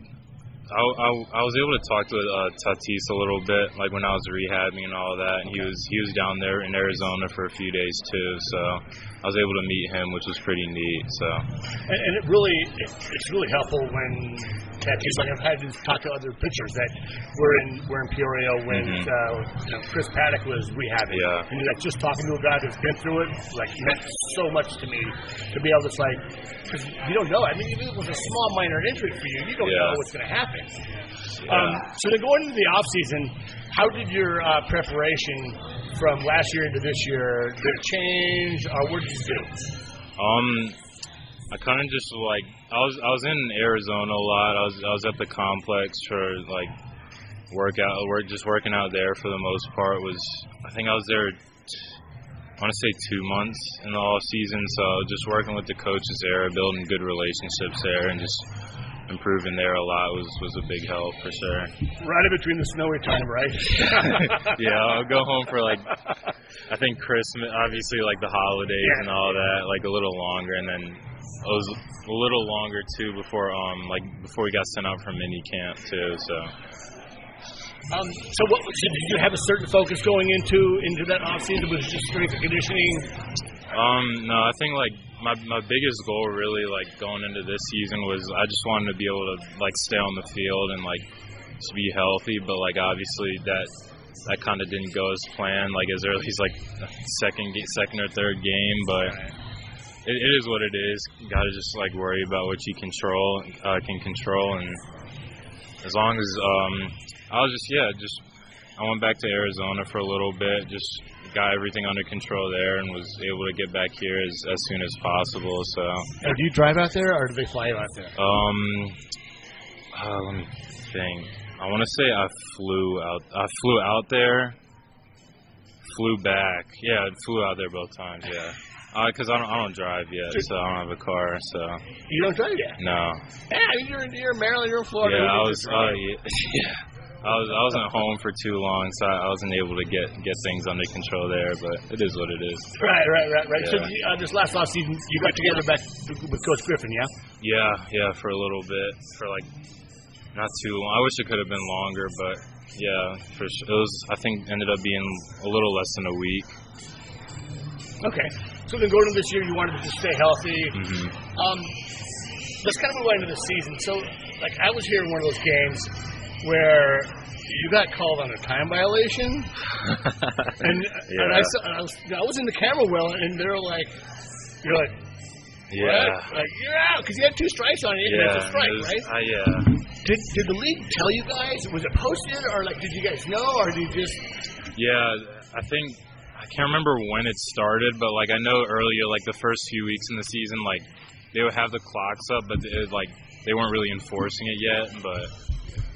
I, I, I was able to talk to uh, Tatis a little bit, like when I was rehabbing and all that. And he was he was down there in Arizona for a few days too, so I was able to meet him, which was pretty neat. So And, and it really, it, it's really helpful when Tatis. Like I've had to talk to other pitchers that were in were in Peoria when Mhm. uh, you know, Chris Paddack was rehabbing. Yeah. And like just talking to a guy that's been through it, like meant so much to me to be able to like, because you don't know. I mean, even if it was a small minor injury for you, you don't Yeah. know what's going to happen. yeah. Um, so then going into the off season, how did your uh, preparation from last year into this year did it change, or what did you do? Um, I kind of just like I was I was in Arizona a lot. I was I was at the complex for like workout work just working out there for the most part. Was I think I was there. I want to say two months in the off season, so just working with the coaches there, building good relationships there, and just improving there a lot was was a big help for sure. Right in between the snowy time, right? <laughs> yeah, I'll go home for like I think Christmas, obviously like the holidays and all that, like a little longer, and then it was a little longer too before um like before we got sent out for mini camp too. So Um, so, what so did you have a certain focus going into into that off season? Was it just strength and conditioning? um no, I think like my my biggest goal really like going into this season was I just wanted to be able to like stay on the field and like just be healthy, but like obviously that that kind of didn't go as planned, like as early as like second second or third game, but. It, it is what it is. You gotta just like worry about what you control, uh, can control, and as long as um, I was just yeah, just I went back to Arizona for a little bit, just got everything under control there, and was able to get back here as as soon as possible. So Or do you drive out there, or do they fly you out there? um, uh, let me think. I want to say I flew out. I flew out there, flew back. Yeah, I flew out there both times. Yeah. Because I don't, I don't drive yet, so I don't have a car. So You don't drive yet. no, Yeah, you're in, you're in Maryland, you're in Florida. yeah, I was. Uh, yeah, yeah, I was I wasn't home for too long, so I wasn't able to get get things under control there. But it is what it is. Right, right, right, right. So Yeah. uh, this last off season, you got together back with Coach Griffin, yeah? Yeah, yeah, for a little bit, for like not too long. I wish it could have been longer, but yeah, for sure. It was. I think ended up being a little less than a week. Okay. So then going into this year, you wanted to just stay healthy. hmm Um, let's kind of move on into the season. So, like, I was here in one of those games where you got called on a time violation, <laughs> and, and I, saw, I was I was in the camera well, and they're like, you're like, Yeah. what? Like you're out because you had two strikes on you. Yeah, it's a strike, was- right? uh, yeah. Did did the league tell you guys? Was it posted, or like did you guys know, or did you just? Yeah, I think can't remember when it started, but like I know earlier, like the first few weeks in the season, like they would have the clocks up, but it, like they weren't really enforcing it yet. But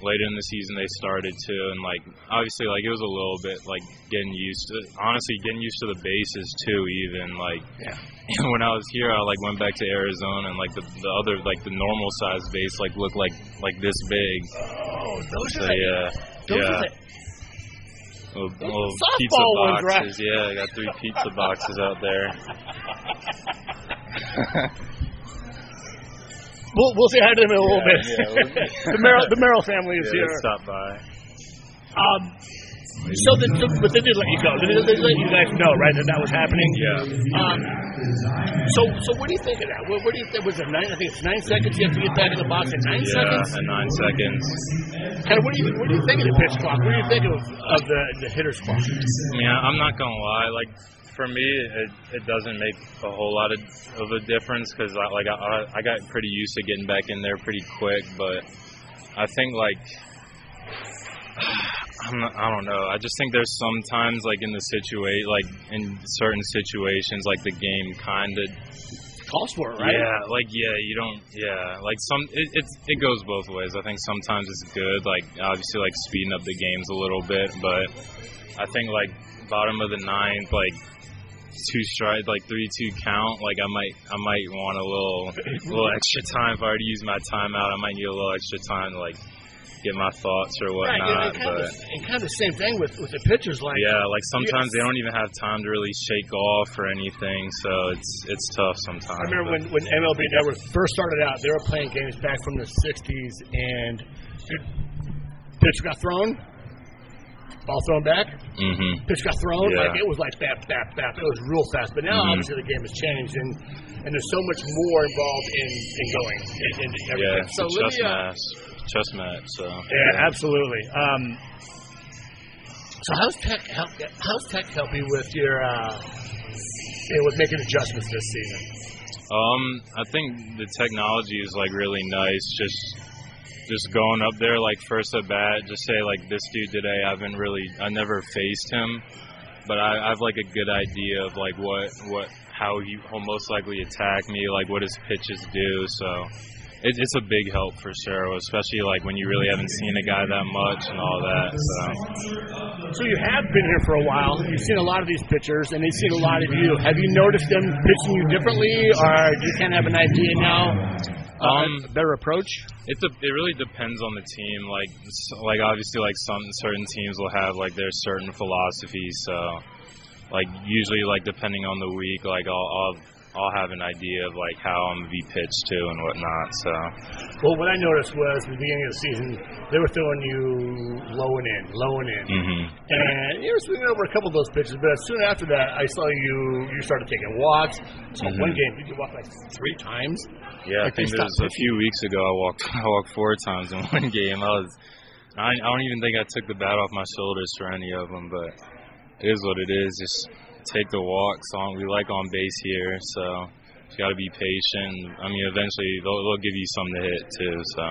later in the season, they started to, and like obviously, like it was a little bit like getting used to, honestly, getting used to the bases too. Even like Yeah. <laughs> when I was here, I like went back to Arizona, and like the the other like the normal size base like looked like like this big. Oh, those So are yeah, those yeah. are the, Little, little pizza right? boxes, yeah. I got three pizza boxes out there. <laughs> We'll, we'll say hi to them in a little Yeah, bit. yeah, we'll- <laughs> the Merrill the Merrill family is Yeah, here. stop by. Um, so, the, but they did let you go. They did, they let you guys know, right, that that was happening. Yeah. Um, so, so what do you think of that? What, what do you think? Was it nine? I think it's nine seconds. You have to get back in the box in nine Yeah, seconds. at nine seconds. Kind of. What do you What do you think of the pitch clock? What do you think of, of the the hitter's clock? I mean, I- I'm not gonna lie. Like for me, it it doesn't make a whole lot of of a difference because I, like I I got pretty used to getting back in there pretty quick. But I think like not, I don't know. I just think there's sometimes like in the situation, like in certain situations, like the game kind of Calls for it, right? Yeah, like yeah, you don't. Yeah, like some it it, it goes both ways. I think sometimes it's good, like obviously like speeding up the games a little bit, but I think like bottom of the ninth, like two stride, like three two count, like I might I might want a little little extra time if I already used my timeout. I might need a little extra time to like get my thoughts or whatnot. yeah, and kind, but of, and kind of the same thing with, with the pitchers. Like, yeah, like sometimes they don't even have time to really shake off or anything, so it's it's tough sometimes. I remember but- when, when MLB Network first started out, they were playing games back from the 60s, and dude, pitch got thrown, ball thrown back, Mhm. pitch got thrown. Yeah. Like it was like bap, bap, bap. It was real fast. But now, Mhm. obviously, the game has changed, and and there's so much more involved in, in going in, in everything. Yeah, it's so let me, uh. Chess match. So yeah, absolutely. Um, so how's tech help? How's tech help you with your uh, you know, with making adjustments this season? Um, I think the technology is like really nice. Just just going up there like first at bat, just say like this dude today. I haven't really, I never faced him, but I, I have like a good idea of like what what how he will most likely attack me, like what his pitches do. So it, it's a big help for sure, especially like when you really haven't seen a guy that much and all that. So. So you have been here for a while. You've seen a lot of these pitchers, and they've seen a lot of you. Have you noticed them pitching you differently, or do you kind of have an idea now? uh, Um, a better approach. It de- it really depends on the team. Like s- like obviously like some certain teams will have like their certain philosophies. So like usually like depending on the week, like I'll I'll, I'll have an idea of like how I'm gonna be pitched to and whatnot. So Well, what I noticed was at the beginning of the season, they were throwing you low and in, low and in. hmm And you were swinging over a couple of those pitches, but soon after that, I saw you. You started taking walks. So Mhm. one game, did you walk like three times? yeah, I Like, they think there was stopped a few weeks ago I walked <laughs> I walked four times in <laughs> one game. I was I I don't even think I took the bat off my shoulders for any of them, but it is what it is. Just take the walks on. We like on base here, so you got to be patient. I mean, eventually they'll, they'll give you some to hit too. So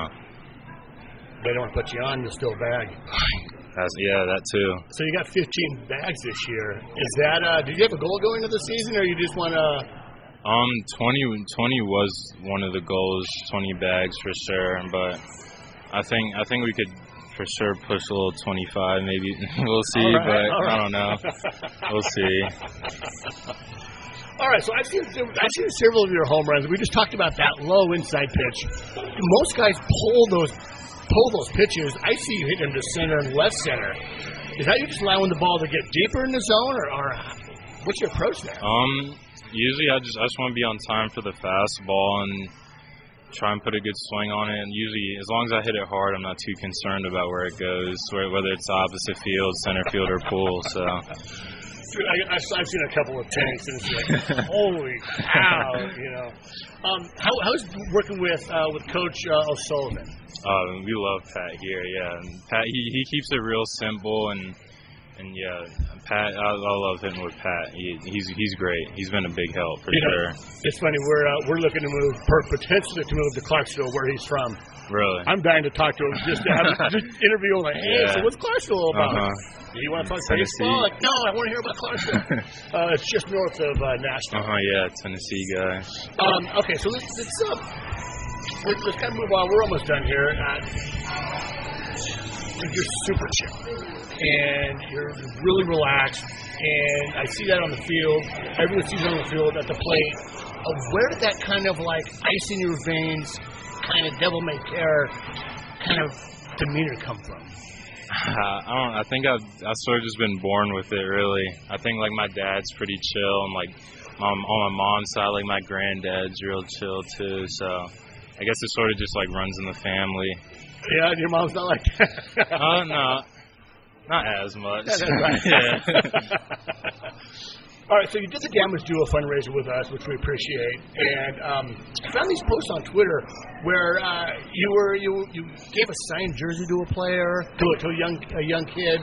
They don't put you on. You'll still bag. <sighs> that's yeah, that too. So you got 15 bags this year. Is that? Uh, did you have a goal going into the season, or you just want to? Um, 20, 20 was one of the goals, 20 bags for sure. But I think I think we could for sure push a little 25, maybe. <laughs> we'll see, right, but all I don't know. We'll see. All right, so I've seen I've seen several of your home runs. We just talked about that low inside pitch. Most guys pull those pull those pitches. I see you hitting them to center and left center. Is that you just allowing the ball to get deeper in the zone, or, or what's your approach there? Um, usually I just I just want to be on time for the fastball and try and put a good swing on it. And usually, as long as I hit it hard, I'm not too concerned about where it goes, whether it's opposite field, center field, or pool. So. Dude, I, have seen a couple of tanks, and it's like, <laughs> holy cow, you know. Um, how, how's working with uh, with Coach uh, O'Sullivan? Uh, we love Pat here. Yeah, and Pat he, he keeps it real simple and and yeah, Pat, I, I love hitting with Pat. He, he's he's great. He's been a big help for you sure. Know, it's funny. We're uh, we're looking to move, potentially to move to Clarksville, where he's from. Really? I'm dying to talk to him just to have <laughs> just interview him. Like, hey, yeah. so what's Clarksville about? Uh-huh. You want to talk baseball? Like, no, I want to hear about Clarksville. <laughs> uh, it's just north of uh, Nashville. Uh huh. Yeah, Tennessee guy. Um. Okay, so let's let's, uh, let's, let's kind of move on. We're almost done here. Uh, you're super chill and you're really relaxed. And I see that on the field. Everyone sees it on the field at the plate. Uh, where did that kind of like ice in your veins, kind of devil may care, kind of demeanor come from? Uh, I don't. I think I've I sort of just been born with it. Really, I think like my dad's pretty chill, and like mom, on my mom's side, like my granddad's real chill too. So I guess it sort of just like runs in the family. Yeah, your mom's not like that. uh, no, not as much. <laughs> yeah. All right, so you did the Gammas Duo fundraiser with us, which we appreciate, and um, I found these posts on Twitter where uh, you were you you gave a signed jersey to a player to a, to a young a young kid,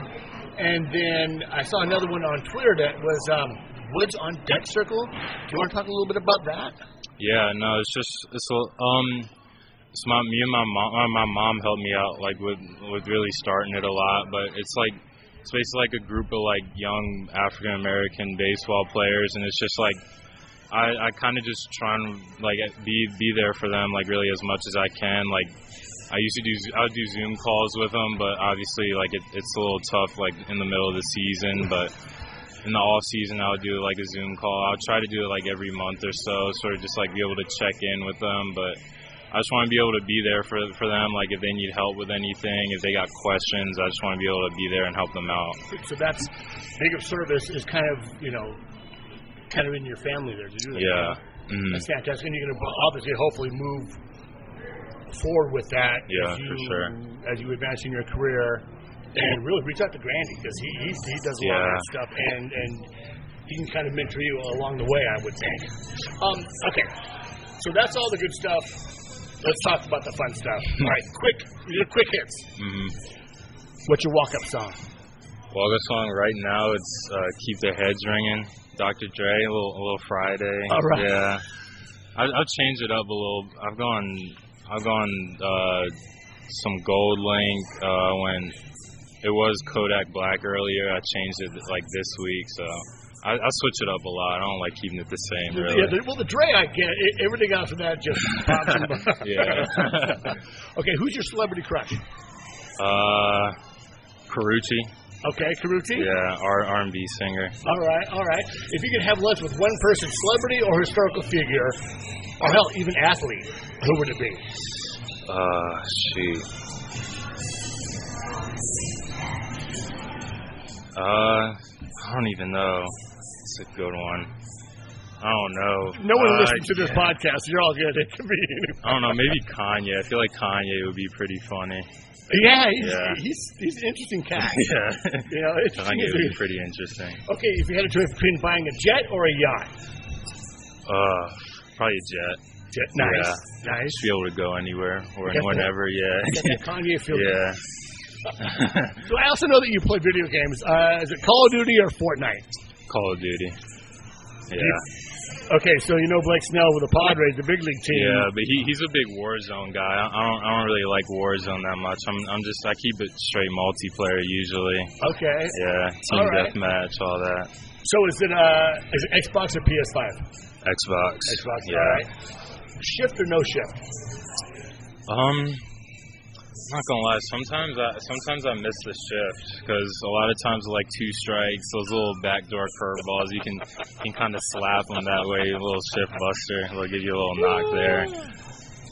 and then I saw another one on Twitter that was um, Woods on Deck Circle. Do you want to talk a little bit about that? Yeah, no, it's just it's a, um so my me and my mom uh, my mom helped me out like with with really starting it a lot but it's like it's basically like a group of like young African American baseball players and it's just like I I kind of just try and like be be there for them like really as much as I can like I used to do I would do Zoom calls with them but obviously like it, it's a little tough like in the middle of the season but in the off season I would do like a Zoom call. I would try to do it like every month or so sort of just like be able to check in with them but I just want to be able to be there for for them. Like if they need help with anything, if they got questions, I just want to be able to be there and help them out. So that's big of service is kind of you know kind of in your family there to do that. Yeah, mm-hmm. that's fantastic. And you're going to obviously hopefully move forward with that. Yeah, you, for sure. As you advance in your career, and really reach out to Grandy because he he, he does a lot of that stuff and and he can kind of mentor you along the way. I would think. Um, okay, so that's all the good stuff let's talk about the fun stuff. All right, quick, your quick hits. Mm-hmm. What's your walk-up song? Walk-up song right now it's uh, "Keep Their Heads Ringing." Dr. Dre, a little, a little Friday. All right. Yeah, I, I've changed it up a little. I've gone, I've gone uh, some GoldLink uh, when it was Kodak Black earlier. I changed it like this week, so I, I switch it up a lot. I don't like keeping it the same. Really. Yeah, the, well, the Dre I get. It, everything after that just pops in. <laughs> yeah. <laughs> okay, who's your celebrity crush? Uh, Karrueche. Okay, Karrueche. Yeah, R R and B singer. All right, all right. If you could have lunch with one person, celebrity or historical figure, or hell, even athlete, who would it be? Uh, shoot. Uh, I don't even know. A good one. I don't know. No one uh, listens to this podcast. You're all good. <laughs> It can be. I don't know. Maybe Kanye. I feel like Kanye would be pretty funny. Yeah, he's Yeah. he's, he's an interesting cat. <laughs> yeah. You know, it's Kanye would be pretty interesting. Okay, if you had a choice between buying a jet or a yacht, Uh, probably a jet. jet, nice, Yeah. nice. Just be able to go anywhere or whenever. Yeah. Kanye <laughs> feel. yeah. So I also know that you play video games. Uh, is it Call of Duty or Fortnite? Call of Duty. Yeah. Okay, so you know Blake Snell with the Padres, the big league team. Yeah, but he he's a big Warzone guy. I, I don't I don't really like Warzone that much. I'm I'm just I keep it straight multiplayer usually. Okay. Yeah, team All right. deathmatch, all that. So is it uh is it Xbox or PS5? Xbox. Xbox. Yeah. Right. Shift or no shift? Um, I'm not gonna lie. Sometimes I sometimes I miss the shift because a lot of times like two strikes, those little backdoor curveballs, you can you can kind of slap them that way. A little shift buster, they'll give you a little knock there.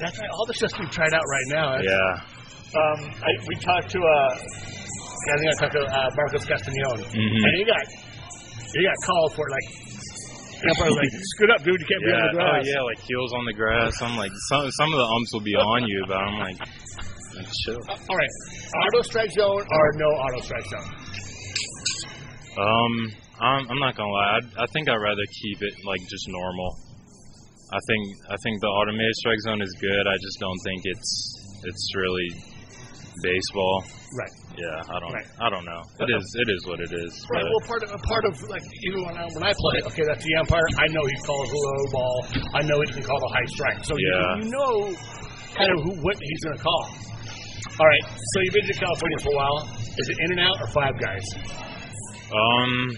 That's right. All the shifts we've tried out right now. That's- Yeah. Um, I, we talked to uh, I think I talked to uh, Marcos Castañon, Mhm. and he got he got called for. Like, the was like, <laughs> "Scoot up, dude! You can't be on the grass." Oh yeah, like heels on the grass. I'm like some some of the umps will be on you, but I'm like, like. Uh, all right, auto strike zone or no auto strike zone? Um, I'm, I'm not gonna lie. I, I think I'd rather keep it like just normal. I think I think the automated strike zone is good. I just don't think it's it's really baseball. Right. Yeah, I don't Right. I don't know. It is it is what it is. Right. but- Well, part of a part of like even when I when I play, okay, that's the umpire. I know he calls a low ball. I know he can call a high strike. So you- Yeah. you, know kind of who what he's going to call. All right. So you've been to California for a while. Is it In and Out or Five Guys? Um,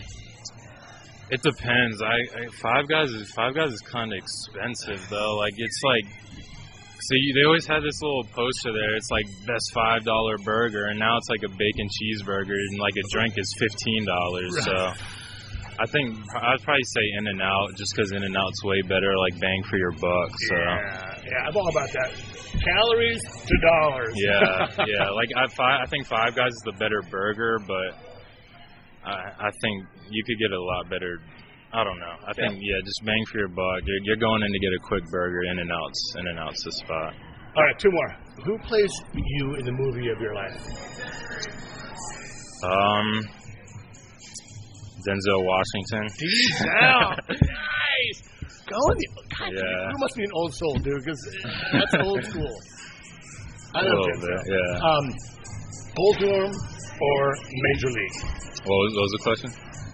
it depends. I, I Five Guys is Five Guys is kind of expensive though. Like it's like, so you, they always had this little poster there. It's like best five dollar burger, and now it's like a bacon cheeseburger, and like a drink is fifteen dollars. So. I think I'd probably say In and Out just because In and Out's way better, like bang for your buck. So Yeah, yeah, I'm all about that. Calories to dollars. yeah, <laughs> yeah. Like I, I think Five Guys is the better burger, but I, I think you could get a lot better. I don't know. I think yeah, just bang for your buck. You're, you're going in to get a quick burger. In and Out's In and Out's the spot. All right, two more. Who plays you in the movie of your life? Um, Denzel Washington. Denzel, <laughs> nice. Going, God, Yeah. you must be an old soul, dude, because that's old school. <laughs> I A know little Denzel. bit, yeah. Um, Bull Durham or Major League? What was, what was the question?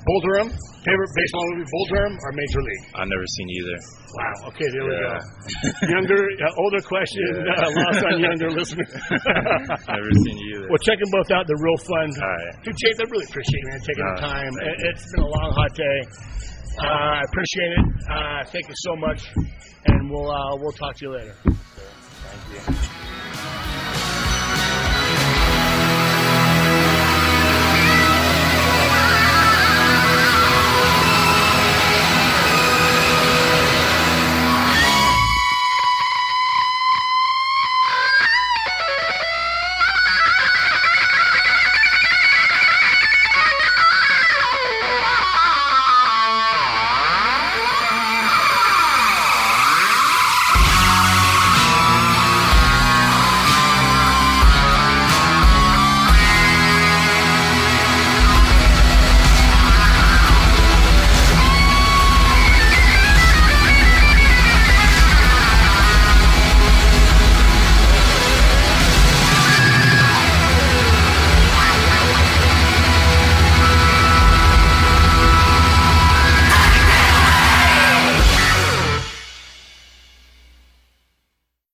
Bull Durham, favorite baseball movie, Bull Durham or Major League? I've never seen either. Wow. Okay, there we go. <laughs> Younger, uh, older question, Yeah. uh, lost on younger <laughs> listeners. never seen either. Well, check them both out. They're real fun. All right. Dude, I really appreciate you, man, taking the time. It, it's been a long, hot day. Uh, I appreciate it. Uh, thank you so much, and we'll uh, we'll talk to you later. Thank you.